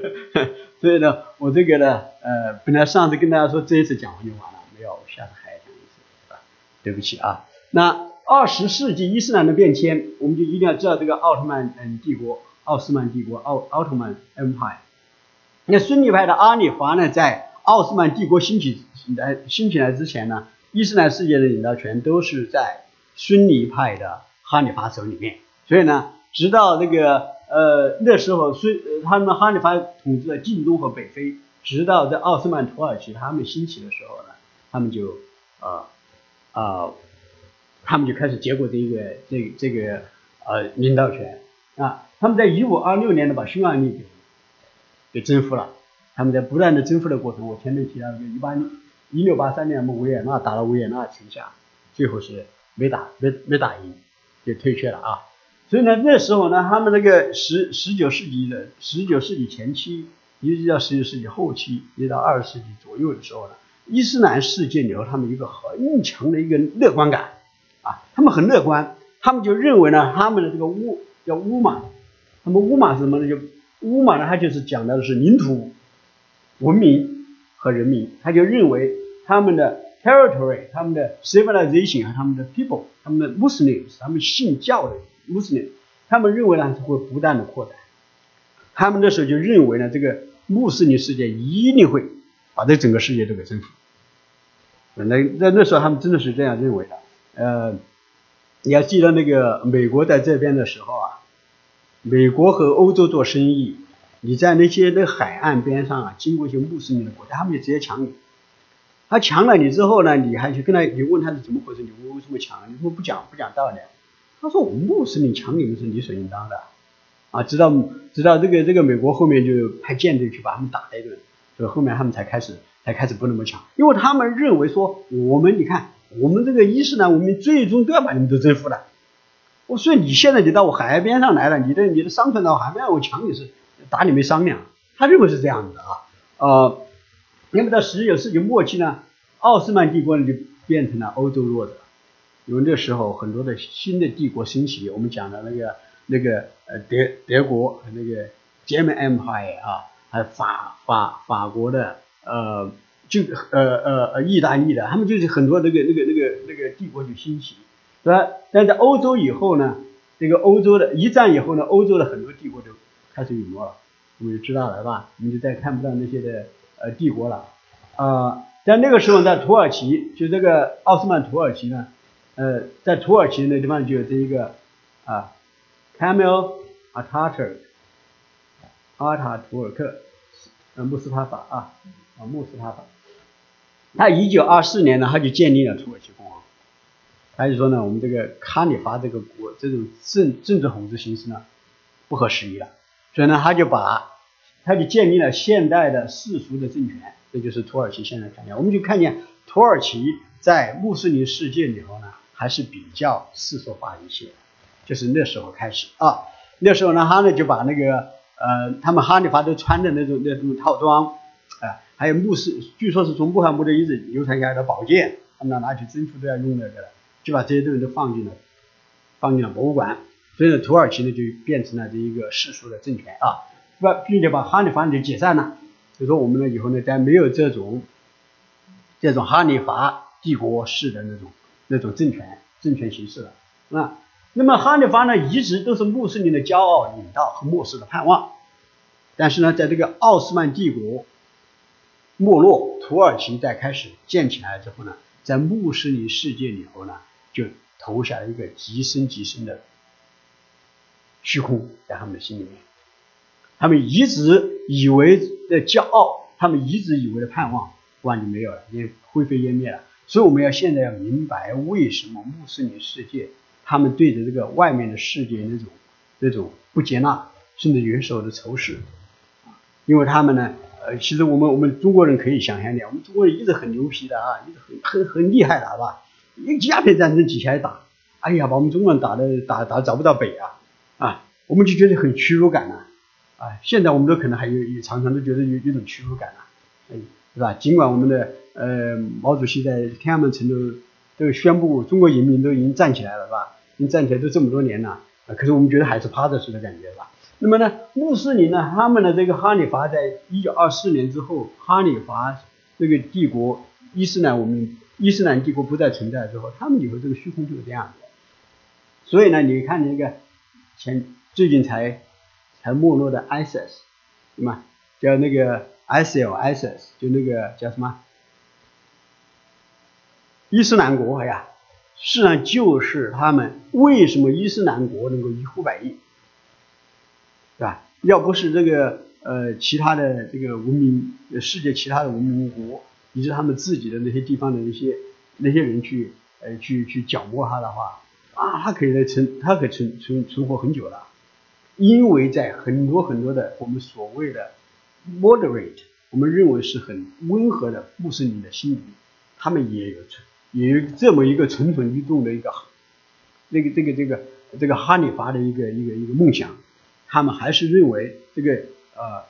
所以呢，我这个呢，呃，本来上次跟大家说这一次讲完就完了，没有，下次还讲一次，啊，对不起啊。那二十世纪伊斯兰的变迁，我们就一定要知道这个奥特曼嗯帝国、奥斯曼帝国、奥奥特曼 Empire。那孙尼派的阿里华呢，在奥斯曼帝国兴起来兴起来之前呢，伊斯兰世界的领导权都是在逊尼派的哈里发手里面。所以呢，直到那个呃那时候，孙他们哈里发统治了近东和北非，直到在奥斯曼土耳其他们兴起的时候呢，他们就啊啊。他们就开始接过这一个这这个呃领导权啊。他们在一五二六年呢把匈牙利给给征服了。他们在不断的征服的过程，我前面提到个一八一六八三年，我们维也纳打了维也纳城下，最后是没打没没打赢，就退却了啊。所以呢，那时候呢，他们那个十十九世纪的十九世纪前期，一直到十九世纪后期，一直到二十世纪左右的时候呢，伊斯兰世界里头，他们一个很强的一个乐观感啊，他们很乐观，他们就认为呢，他们的这个乌叫乌马，那么乌马是什么呢？就乌马呢，它就是讲的是领土。文明和人民，他就认为他们的 territory、他们的 civilization 和他们的 people、他们的 Muslims、他们信教的 Muslim，他们认为呢是会不断的扩展。他们那时候就认为呢，这个穆斯林世界一定会把这整个世界都给征服。那在那时候他们真的是这样认为的。呃，你要记得那个美国在这边的时候啊，美国和欧洲做生意。你在那些那海岸边上啊，经过一些穆斯林的国家，他们就直接抢你。他强了你之后呢，你还去跟他，你问他是怎么回事？你为什么强？你怎么不讲不讲道理？他说：“我穆斯林强你们是理所应当的。”啊，直到直到这个这个美国后面就派舰队去把他们打了一顿，所以后面他们才开始才开始不那么强，因为他们认为说我们你看我们这个伊斯兰文明最终都要把你们都征服的。我说你现在你到我海边上来了，你的你的商船到海边，我抢你是。打你没商量，他认为是这样子的啊，呃，那么到十九世纪末期呢，奥斯曼帝国呢就变成了欧洲弱者，因为那时候很多的新的帝国兴起，我们讲的那个那个呃德德国那个 German Empire 啊，还有法法法国的呃就呃呃呃意大利的，他们就是很多那个那个那个那个帝国就兴起，是吧？但在欧洲以后呢，这个欧洲的一战以后呢，欧洲的很多帝国就开始陨落了。我们就知道了，是吧？我们就再看不到那些的呃帝国了，啊，在那个时候，在土耳其，就这个奥斯曼土耳其呢，呃，在土耳其那地方就有这一个啊，Camel Atatürk，阿塔图尔克，呃，穆斯塔法啊，啊，穆斯塔法，他一九二四年呢，他就建立了土耳其共和国，他就说呢，我们这个卡里法这个国这种政政治统治形式呢，不合时宜了，所以呢，他就把他就建立了现代的世俗的政权，这就是土耳其现在看见。我们就看见土耳其在穆斯林世界里头呢，还是比较世俗化一些，就是那时候开始啊。那时候呢，他呢就把那个呃，他们哈里发都穿的那种那种套装，啊，还有穆斯，据说是从穆罕默德一直流传下来的宝剑，他们拿去征服都要用那个的，就把这些东西都放进了放进了博物馆。所以呢，土耳其呢就变成了这一个世俗的政权啊。并且把哈里发就解散了，就说我们呢以后呢，再没有这种这种哈里发帝国式的那种那种政权政权形式了啊。那么哈里发呢，一直都是穆斯林的骄傲、领导和末世的盼望。但是呢，在这个奥斯曼帝国没落，土耳其在开始建起来之后呢，在穆斯林世界里头呢，就投下了一个极深极深的虚空在他们的心里面。他们一直以为的骄傲，他们一直以为的盼望，突然就没有了，也灰飞烟灭了。所以我们要现在要明白，为什么穆斯林世界他们对着这个外面的世界那种那种不接纳，甚至有时候的仇视？因为他们呢，呃，其实我们我们中国人可以想象一点，我们中国人一直很牛皮的啊，一直很很很厉害的，好吧？一鸦片战争起起来打，哎呀，把我们中国人打的打打找不到北啊啊，我们就觉得很屈辱感呐。现在我们都可能还有有常常都觉得有有种屈辱感了，哎，是吧？尽管我们的呃毛主席在天安门城都都宣布中国人民都已经站起来了，是吧？已经站起来都这么多年了，啊，可是我们觉得还是趴着睡的感觉，是吧？那么呢，穆斯林呢，他们的这个哈里发在一九二四年之后，哈里发这个帝国伊斯兰文明伊斯兰帝国不再存在之后，他们以后这个虚空就是这样子。所以呢，你看那个前最近才。才没落的 ISIS，对吗？叫那个 ISLISIS？就那个叫什么？伊斯兰国呀，实际上就是他们为什么伊斯兰国能够一呼百应，对吧？要不是这个呃其他的这个文明世界其他的文明国，以及他们自己的那些地方的那些那些人去呃去去搅和他的话，啊，他可以来存，他可存存存活很久了。因为在很多很多的我们所谓的 moderate，我们认为是很温和的穆斯林的心里，他们也有存，也有这么一个蠢蠢欲动的一个，那个这个这个这个哈里发的一个一个一个梦想，他们还是认为这个呃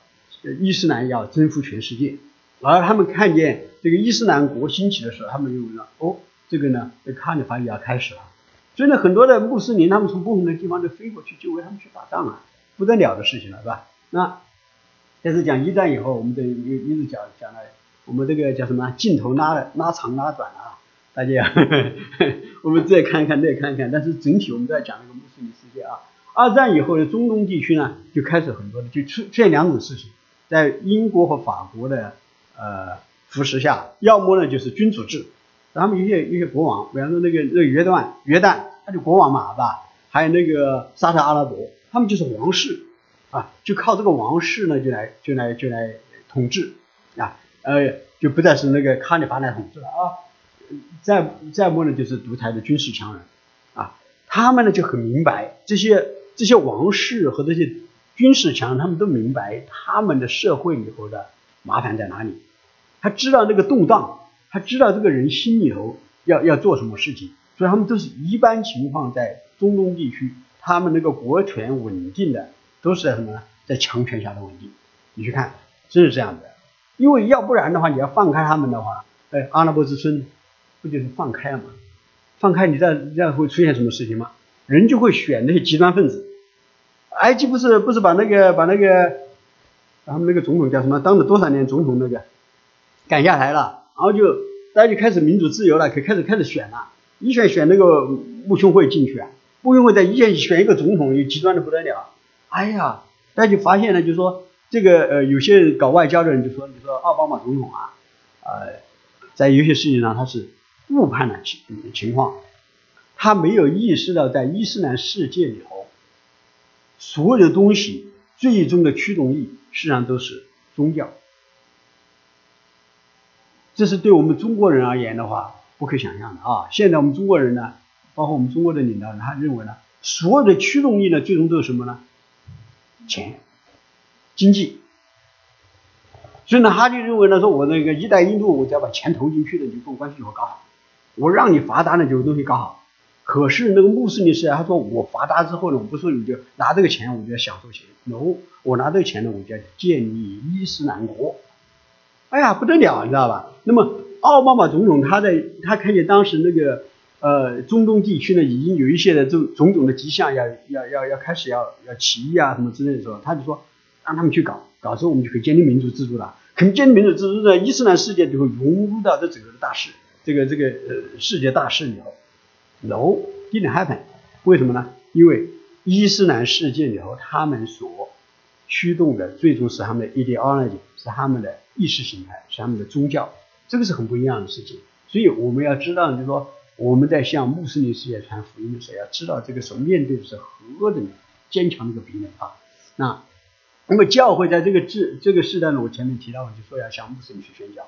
伊斯兰要征服全世界，而他们看见这个伊斯兰国兴起的时候，他们认为呢，哦，这个呢，这哈里发也要开始了。所以呢，很多的穆斯林他们从不同的地方都飞过去，就为他们去打仗啊，不得了的事情了，是吧？那但是讲一战以后，我们的一一直讲讲了，我们这个叫什么？镜头拉的拉长拉短啊，大家，我们再看一看，再看一看。但是整体我们都在讲这个穆斯林世界啊。二战以后的中东地区呢，就开始很多的就出出现两种事情，在英国和法国的呃扶持下，要么呢就是君主制。他们一些一些国王，比方说那个那个约旦，约旦他就国王嘛，是吧？还有那个沙特阿拉伯，他们就是王室啊，就靠这个王室呢，就来就来就来统治啊，呃，就不再是那个卡里法来统治了啊。再再不呢，就是独裁的军事强人啊，他们呢就很明白这些这些王室和这些军事强人，他们都明白他们的社会里头的麻烦在哪里，他知道那个动荡。他知道这个人心里头要要做什么事情，所以他们都是一般情况在中东地区，他们那个国权稳定的都是在什么呢？在强权下的稳定。你去看，真是这样的。因为要不然的话，你要放开他们的话，哎，阿拉伯之春不就是放开了吗？放开，你再这样会出现什么事情吗？人就会选那些极端分子。埃及不是不是把那个把那个他们那个总统叫什么？当了多少年总统那个赶下台了？然后就大家就开始民主自由了，可开始开始选了，一选选那个穆兄会进去啊，穆兄会在一选选一个总统，又极端的不得了。哎呀，大家就发现了，就说这个呃，有些搞外交的人就说，你说奥巴马总统啊，呃，在有些事情上他是误判了情情况，他没有意识到在伊斯兰世界里头，所有的东西最终的驱动力实际上都是宗教。这是对我们中国人而言的话，不可想象的啊！现在我们中国人呢，包括我们中国的领导人，他认为呢，所有的驱动力呢，最终都是什么呢？钱、经济。所以呢，他就认为呢，说我那个“一带一路”，我只要把钱投进去的，就跟我关系就会搞好。我让你发达呢，就东西搞好。可是那个穆斯林是他说我发达之后呢，我不说你就拿这个钱，我就要享受钱。no，我拿这个钱呢，我就要建立伊斯兰国。哎呀，不得了，你知道吧？那么奥巴马总统他在他看见当时那个呃中东地区呢，已经有一些的这种种的迹象，要要要要开始要要起义啊什么之类的时候，他就说让他们去搞，搞之后我们就可以建立民主制度了。可建立民主制度呢，伊斯兰世界就会融入到这整个的大势，这个这个呃世界大势里头。No，didn't happen。为什么呢？因为伊斯兰世界里头，他们所驱动的最终是他们的 ideology，是他们的。意识形态是他们的宗教，这个是很不一样的事情。所以我们要知道，就是说我们在向穆斯林世界传福音的时候，要知道这个时候面对的是何等坚强的一个敌人啊。那那么教会在这个制这个时代呢，我前面提到，就说要向穆斯林去宣教，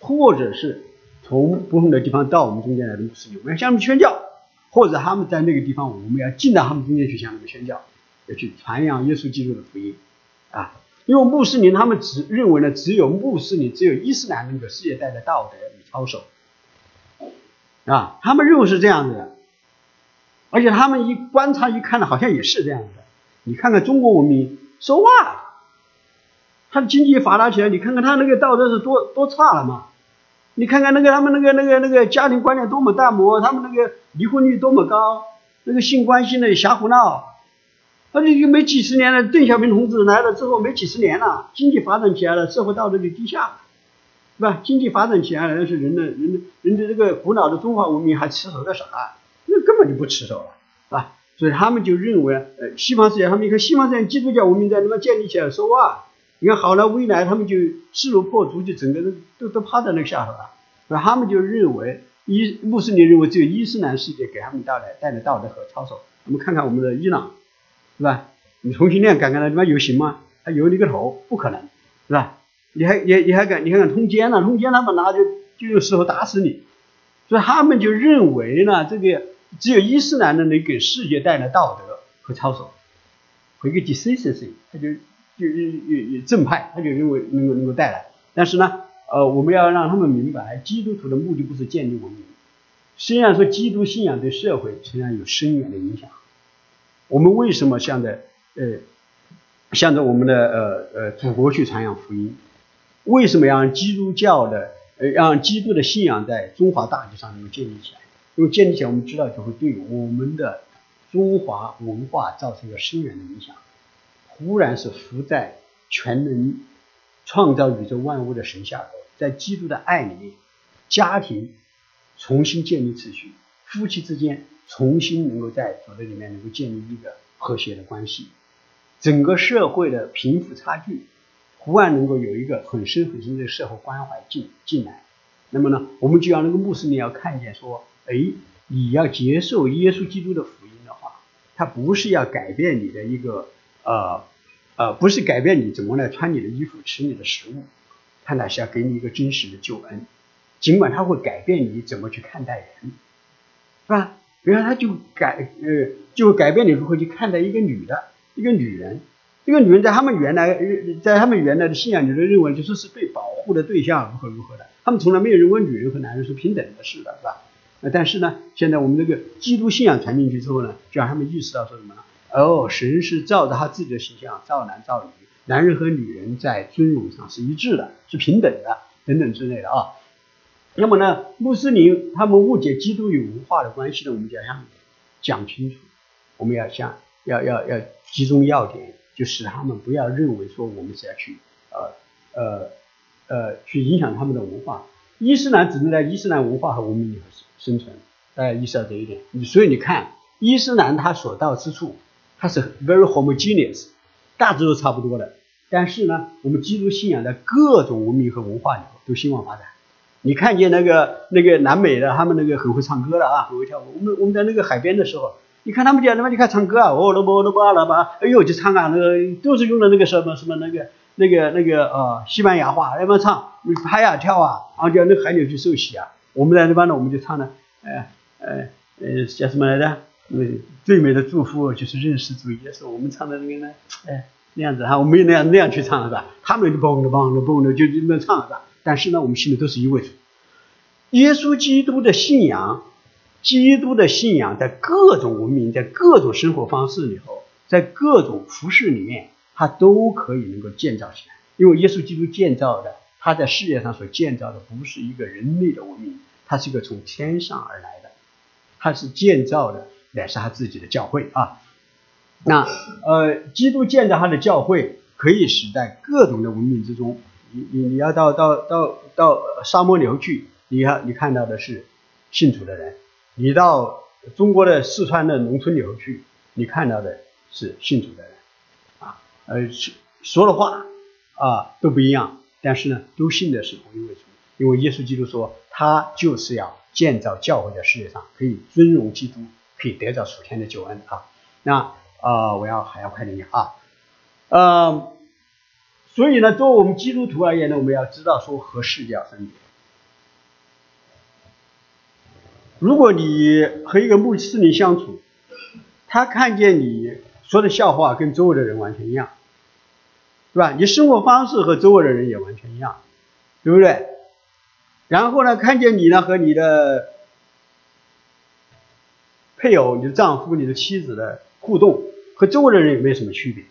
或者是从不同的地方到我们中间来的穆斯林，我们要向他们宣教，或者他们在那个地方，我们要进到他们中间去向他们宣教，要去传扬耶稣基督的福音啊。因为穆斯林他们只认为呢，只有穆斯林，只有伊斯兰那个世界带的道德与操守，啊，他们认为是这样子的，而且他们一观察一看呢，好像也是这样子的。你看看中国文明说话他的经济发达起来，你看看他那个道德是多多差了嘛？你看看那个他们那个那个那个家庭观念多么淡漠，他们那个离婚率多么高，那个性关系呢瞎胡闹。而且又没几十年了，邓小平同志来了之后没几十年了，经济发展起来了，社会道德就低下了，是吧？经济发展起来了，但是人的人的人的这个古老的中华文明还持守着啥？那根本就不持守了，是吧？所以他们就认为，呃，西方世界，他们一看西方世界基督教文明在那么建立起来，说哇，你看好了，未来他们就势如破竹，就整个人都都趴在那个下头了，所以他们就认为伊穆斯林认为只有伊斯兰世界给他们带来带来道德和操守。我们看看我们的伊朗。是吧？你同性恋敢敢那他妈游行吗？他游你个头，不可能，是吧？你还你你还敢你还敢通奸了？通奸他们拿就就用石头打死你，所以他们就认为呢，这个只有伊斯兰的能给世界带来道德和操守，和一个 decency，他就就就正派，他就认为能够能够带来。但是呢，呃，我们要让他们明白，基督徒的目的不是建立文明。虽然说基督信仰对社会实际上有深远的影响，我们为什么向着呃向着我们的呃呃祖国去传扬福音？为什么要让基督教的呃让基督的信仰在中华大地上能够建立起来？因为建立起来，我们知道就会对我们的中华文化造成一个深远的影响。忽然是伏在全能创造宇宙万物的神下头，在基督的爱里面，家庭。重新建立秩序，夫妻之间重新能够在组织里面能够建立一个和谐的关系，整个社会的贫富差距，忽然能够有一个很深很深的社会关怀进进来。那么呢，我们就要那个穆斯林要看见说，哎，你要接受耶稣基督的福音的话，他不是要改变你的一个呃呃，不是改变你怎么来穿你的衣服、吃你的食物，他乃是要给你一个真实的救恩。尽管他会改变你怎么去看待人，是吧？比如说，他就改呃，就改变你如何去看待一个女的，一个女人。一个女人在他们原来在他们原来的信仰里头认为，就说是被保护的对象，如何如何的。他们从来没有认为女人和男人是平等的事的，是吧？呃，但是呢，现在我们这个基督信仰传进去之后呢，就让他们意识到说什么呢？哦，神是照着他自己的形象造男造女，男人和女人在尊荣上是一致的，是平等的，等等之类的啊。那么呢，穆斯林他们误解基督与文化的关系呢，我们就要讲清楚，我们要向要要要集中要点，就使他们不要认为说我们是要去呃呃呃去影响他们的文化。伊斯兰只能在伊斯兰文化和文明里头生存，大家意识到这一点。所以你看，伊斯兰它所到之处，它是 very homogeneous，大致都差不多的。但是呢，我们基督信仰在各种文明和文化里头都兴旺发展。你看见那个那个南美的，他们那个很会唱歌的啊，很会跳舞。我们我们在那个海边的时候，你看他们讲他妈你看唱歌啊，哦罗波罗波阿拉巴，哎呦就唱啊，那个都是用的那个什么什么那个那个那个呃西班牙话，那么唱，拍啊跳啊，然后叫那海鸟去受洗啊。我们在那边呢，我们就唱的，哎哎呃叫什么来着？嗯，最美的祝福就是认识主耶稣。我们唱的那个呢，哎那样子哈，我没有那样那样去唱是吧？他们就蹦的蹦的蹦的就就那唱是吧？但是呢，我们心里都是一位主。耶稣基督的信仰，基督的信仰在各种文明、在各种生活方式里头，在各种服饰里面，它都可以能够建造起来。因为耶稣基督建造的，他在世界上所建造的不是一个人类的文明，它是一个从天上而来的，他是建造的乃是他自己的教会啊。那呃，基督建造他的教会，可以使在各种的文明之中。你你你要到到到到沙漠里头去，你看你看到的是信主的人；你到中国的四川的农村里头去，你看到的是信主的人。啊，呃，说的话啊都不一样，但是呢，都信的是同一位主，因为耶稣基督说，他就是要建造教会在世界上，可以尊荣基督，可以得到属天的救恩啊。那啊，我要还要快点讲啊，嗯。所以呢，作为我们基督徒而言呢，我们要知道说和世界要分别。如果你和一个穆斯林相处，他看见你说的笑话跟周围的人完全一样，对吧？你生活方式和周围的人也完全一样，对不对？然后呢，看见你呢和你的配偶、你的丈夫、你的妻子的互动和周围的人也没有什么区别。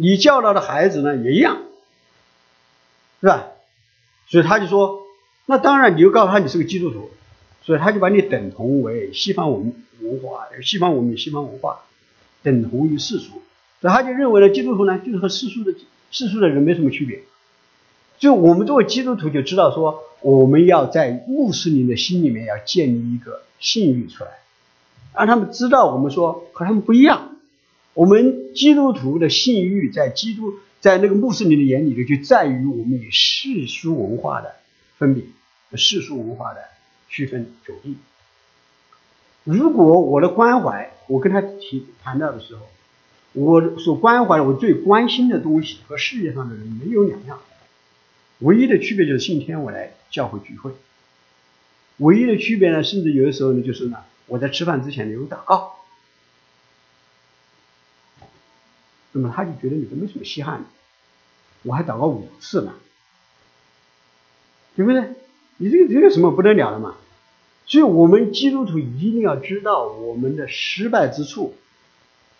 你教导的孩子呢也一样，是吧？所以他就说，那当然你就告诉他你是个基督徒，所以他就把你等同为西方文文化、西方文明、西方文化，等同于世俗，所以他就认为呢，基督徒呢就是和世俗的世俗的人没什么区别。就我们作为基督徒就知道说，我们要在穆斯林的心里面要建立一个信誉出来，让他们知道我们说和他们不一样。我们基督徒的信誉，在基督在那个穆斯林的眼里头，就在于我们与世俗文化的分别，世俗文化的区分迥异。如果我的关怀，我跟他提谈到的时候，我所关怀的、我最关心的东西和世界上的人没有两样，唯一的区别就是信天我来教会聚会。唯一的区别呢，甚至有的时候呢，就是呢，我在吃饭之前呢有祷告，那么他就觉得你都没什么稀罕的，我还祷告五次呢，对不对？你这个这个什么不得了的嘛？所以我们基督徒一定要知道我们的失败之处，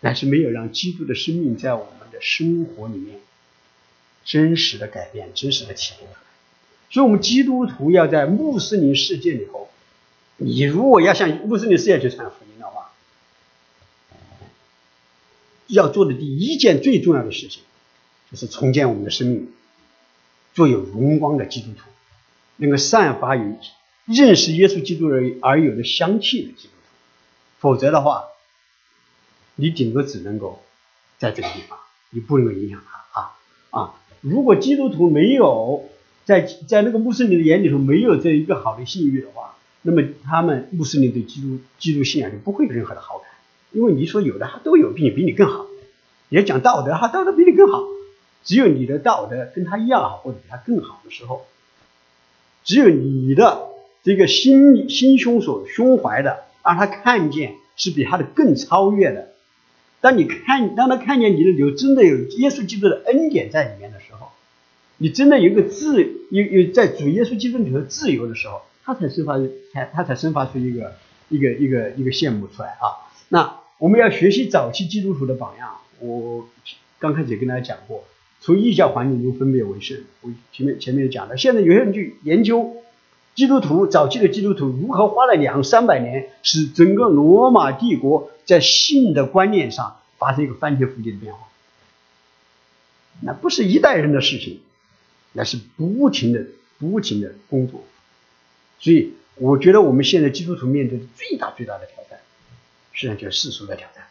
但是没有让基督的生命在我们的生活里面真实的改变、真实的体现出来。所以，我们基督徒要在穆斯林世界里头，你如果要向穆斯林世界去传福音的话，要做的第一件最重要的事情，就是重建我们的生命，做有荣光的基督徒，能够散发于认识耶稣基督而而有的香气的基督徒。否则的话，你顶多只能够在这个地方，你不能够影响他啊啊！如果基督徒没有，在在那个穆斯林的眼里头没有这一个好的信誉的话，那么他们穆斯林对基督基督信仰就不会有任何的好感，因为你说有的他都有，病比你更好。也讲道德，他道德比你更好。只有你的道德跟他一样好，或者比他更好的时候，只有你的这个心心胸所胸怀的，让他看见是比他的更超越的。当你看，当他看见你的有真的有耶稣基督的恩典在里面的时候。你真的有一个自有有在主耶稣基督里头自由的时候，他才生发才他才生发出一个一个一个一个羡慕出来啊！那我们要学习早期基督徒的榜样。我刚开始也跟大家讲过，从异教环境中分别为圣。我前面前面也讲的，现在有些人去研究基督徒早期的基督徒如何花了两三百年，使整个罗马帝国在性的观念上发生一个翻天覆地的变化。那不是一代人的事情。那是不停的、不停的工作，所以我觉得我们现在基督徒面对的最大、最大的挑战，实际上就是世俗的挑战。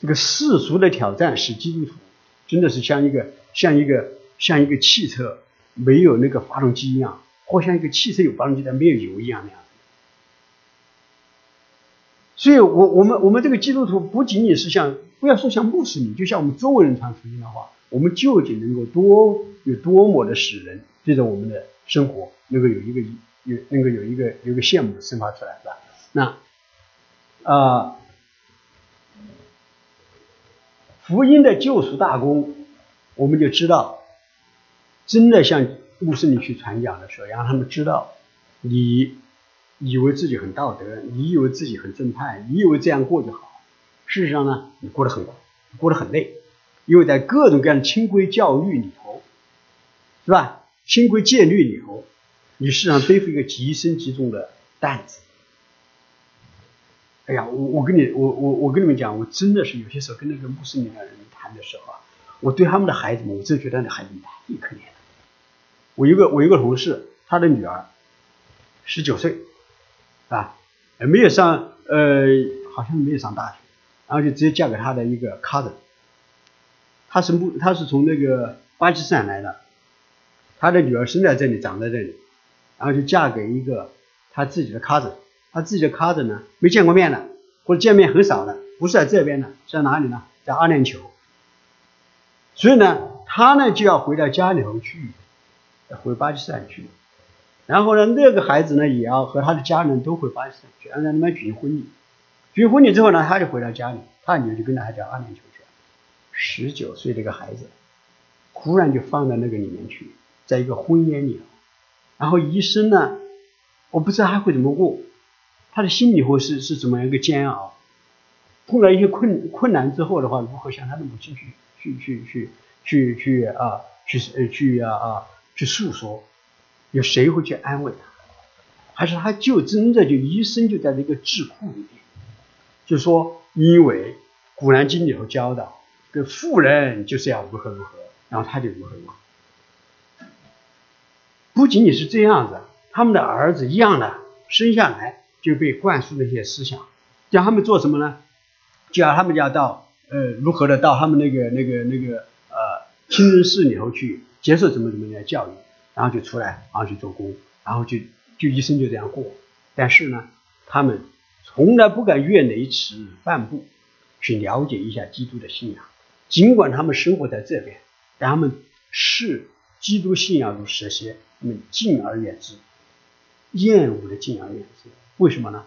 这个世俗的挑战使基督徒真的是像一个、像一个、像一个汽车没有那个发动机一样，或像一个汽车有发动机但没有油一样那样。所以，我我们我们这个基督徒不仅仅是像，不要说像穆斯林，就像我们周围人传福音的话。我们究竟能够多有多么的使人对着我们的生活能够有一个有能够有一个有一个羡慕的生发出来，是吧？那啊，福音的救赎大功，我们就知道，真的向穆斯林去传讲的时候，让他们知道，你以为自己很道德，你以为自己很正派，你以为这样过就好，事实上呢，你过得很苦，过得很累。因为在各种各样的清规教育里头，是吧？清规戒律里头，你实际上背负一个极深极重的担子。哎呀，我我跟你我我我跟你们讲，我真的是有些时候跟那个穆斯林的人谈的时候啊，我对他们的孩子们，我真觉得那孩子们太可怜了。我一个我一个同事，他的女儿十九岁，啊，没有上呃，好像没有上大学，然后就直接嫁给他的一个 cousin。他是穆，他是从那个巴基斯坦来的，他的女儿生在这里，长在这里，然后就嫁给一个他自己的 cousin，他自己的 cousin 呢没见过面的，或者见面很少的，不是在这边的，在哪里呢？在阿联酋。所以呢，他呢就要回到家里头去，回巴基斯坦去，然后呢，那个孩子呢也要和他的家人都回巴基斯坦去，让他们举行婚礼。举行婚礼之后呢，他就回到家里，他女儿就跟着他到阿联酋去了。十九岁的一个孩子，忽然就放到那个里面去，在一个婚姻里头，然后一生呢，我不知道他会怎么过，他的心里会是是怎么样一个煎熬，碰到一些困困难之后的话，如何向他的母亲去去去去去去啊去呃去啊啊去诉说，有谁会去安慰他，还是他就真的就一生就在这个智库里面，就说因为《古兰经》里头教的。这富人就是要如何如何，然后他就如何如何。不仅仅是这样子，他们的儿子一样的生下来就被灌输那些思想，叫他们做什么呢？叫他们要到呃如何的到他们那个那个那个呃清真寺里头去接受怎么怎么样的教育，然后就出来，然后去做工，然后就就一生就这样过。但是呢，他们从来不敢越雷池半步去了解一下基督的信仰。尽管他们生活在这边，但他们视基督信仰如蛇蝎，他们敬而远之。厌恶的敬而远之。为什么呢？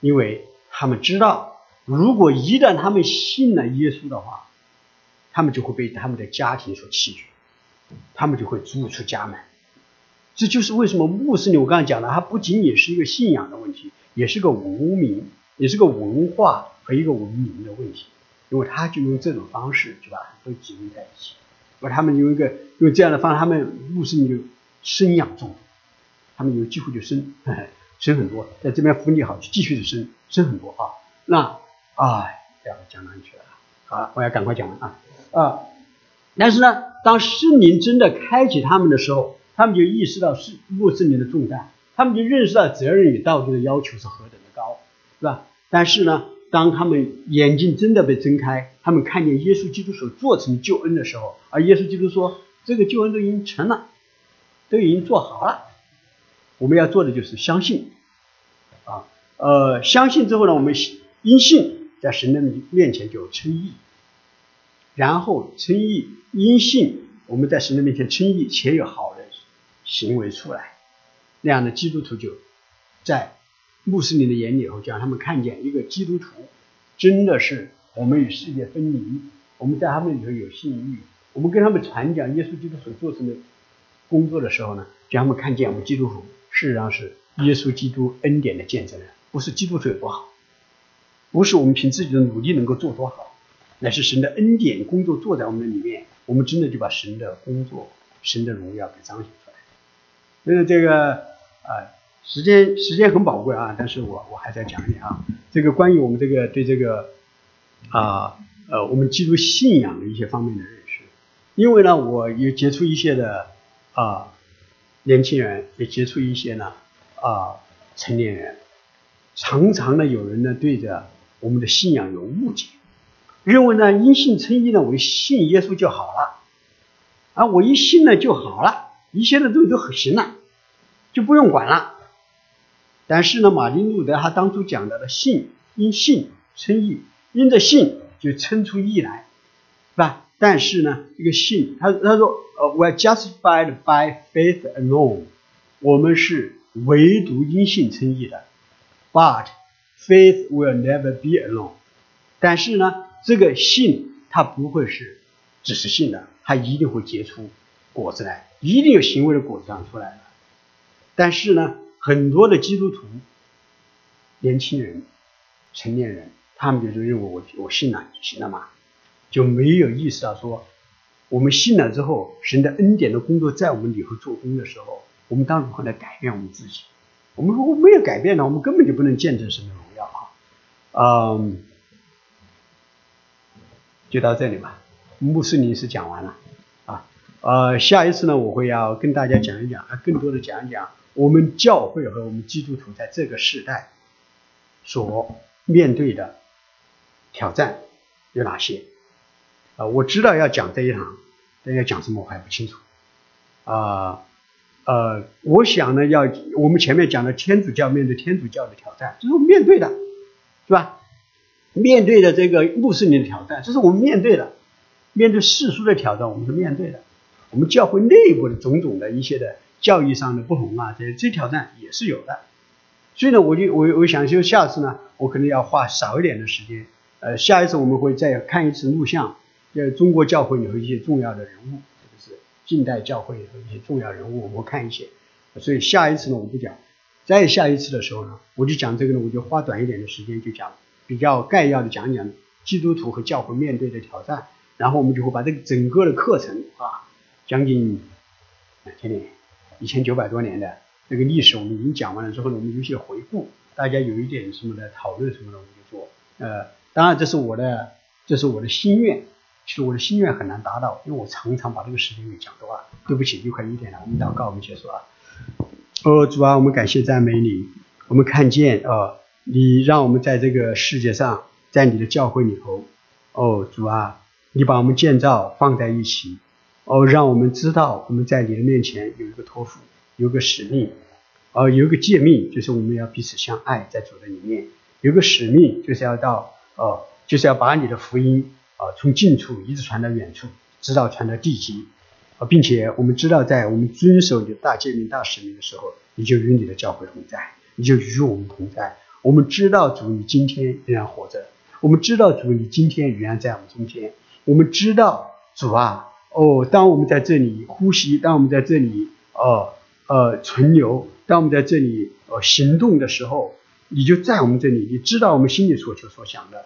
因为他们知道，如果一旦他们信了耶稣的话，他们就会被他们的家庭所弃绝，他们就会逐出家门。这就是为什么穆斯林我刚才讲的，它不仅仅是一个信仰的问题，也是个文明，也是个文化和一个文明的问题。因为他就用这种方式，就把都集中在一起。而他们用一个用这样的方式，他们穆斯林就生养众，他们有机会就生，生很多，在这边福利好，继续的生，生很多啊。那哎，要讲哪里去了？好了，我要赶快讲完啊啊！但是呢，当圣灵真的开启他们的时候，他们就意识到是穆斯林的重担，他们就认识到责任与道德的要求是何等的高，是吧？但是呢，当他们眼睛真的被睁开，他们看见耶稣基督所做成救恩的时候，而耶稣基督说：“这个救恩都已经成了，都已经做好了，我们要做的就是相信。”啊，呃，相信之后呢，我们因信在神的面前就称义。然后称义，因信我们在神的面前称义，且有好的行为出来，那样的基督徒就在穆斯林的眼里头，就让他们看见一个基督徒真的是我们与世界分离，我们在他们里头有信誉，我们跟他们传讲耶稣基督所做成的工作的时候呢，就让他们看见我们基督徒事实上是耶稣基督恩典的见证人，不是基督徒有多好，不是我们凭自己的努力能够做多好。乃是神的恩典工作做在我们的里面，我们真的就把神的工作、神的荣耀给彰显出来。所以这个啊，时间时间很宝贵啊，但是我我还在讲一点啊，这个关于我们这个对这个啊呃我们基督信仰的一些方面的认识，因为呢，我也接触一些的啊年轻人，也接触一些呢啊成年人，常常呢有人呢对着我们的信仰有误解。认为呢，因信称义呢，我信耶稣就好了，啊，我一信呢就好了，一切的东西都很行了，就不用管了。但是呢，马丁路德他当初讲到的信，因信称义，因着信就称出义来，是吧？但是呢，这个信，他他说，呃，we are justified by faith alone，我们是唯独因信称义的，but faith will never be alone，但是呢。这个信，它不会是只是信的，它一定会结出果子来，一定有行为的果子长出来的。但是呢，很多的基督徒、年轻人、成年人，他们就是认为我我信了，行了嘛，就没有意识到说，我们信了之后，神的恩典的工作在我们里头做工的时候，我们当如何来改变我们自己？我们如果没有改变呢，我们根本就不能见证神的荣耀啊，嗯。就到这里吧，穆斯林是讲完了，啊，呃，下一次呢，我会要跟大家讲一讲，啊，更多的讲一讲我们教会和我们基督徒在这个时代所面对的挑战有哪些，啊，我知道要讲这一堂，但要讲什么我还不清楚，啊，呃，我想呢，要我们前面讲的天主教面对天主教的挑战，这是我们面对的，是吧？面对的这个穆斯林的挑战，这是我们面对的；面对世俗的挑战，我们是面对的。我们教会内部的种种的一些的教育上的不同啊，这这挑战也是有的。所以呢，我就我我想就下次呢，我可能要花少一点的时间。呃，下一次我们会再看一次录像，呃，中国教会有一些重要的人物，这个是近代教会有一些重要人物，我们看一些。所以下一次呢，我不讲。再下一次的时候呢，我就讲这个呢，我就花短一点的时间就讲。比较概要的讲讲基督徒和教会面对的挑战，然后我们就会把这个整个的课程啊，将近天天一千九百多年的那个历史，我们已经讲完了之后呢，我们有一些回顾，大家有一点什么的讨论什么的，我们就做。呃，当然这是我的，这是我的心愿。其实我的心愿很难达到，因为我常常把这个时间给讲多了。对不起，又快一点了，我们祷告，我们结束啊。哦，主啊，我们感谢赞美你，我们看见啊。你让我们在这个世界上，在你的教会里头，哦，主啊，你把我们建造放在一起，哦，让我们知道我们在你的面前有一个托付，有个使命，哦，有一个诫命，就是我们要彼此相爱，在主的里面，有个使命，就是要到，哦，就是要把你的福音，啊，从近处一直传到远处，直到传到地极，啊，并且我们知道，在我们遵守你的大诫命、大使命的时候，你就与你的教会同在，你就与我们同在。我们知道主，你今天仍然活着；我们知道主，你今天仍然在我们中间；我们知道主啊，哦，当我们在这里呼吸，当我们在这里呃呃存留，当我们在这里呃行动的时候，你就在我们这里，你知道我们心里所求所想的，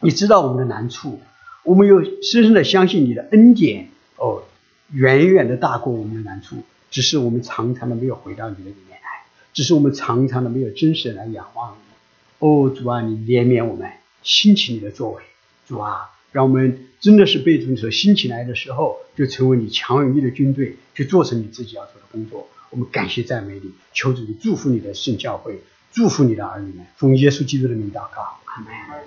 你知道我们的难处，我们又深深的相信你的恩典哦。远远的大过我们的难处，只是我们常常的没有回到你的里面来，只是我们常常的没有真实的来仰望你。哦，主啊，你怜悯我们，兴起你的作为，主啊，让我们真的是被主所兴起来的时候，就成为你强有力的军队，去做成你自己要做的工作。我们感谢赞美你，求主祝福你的圣教会，祝福你的儿女们，奉耶稣基督的名祷告，阿门。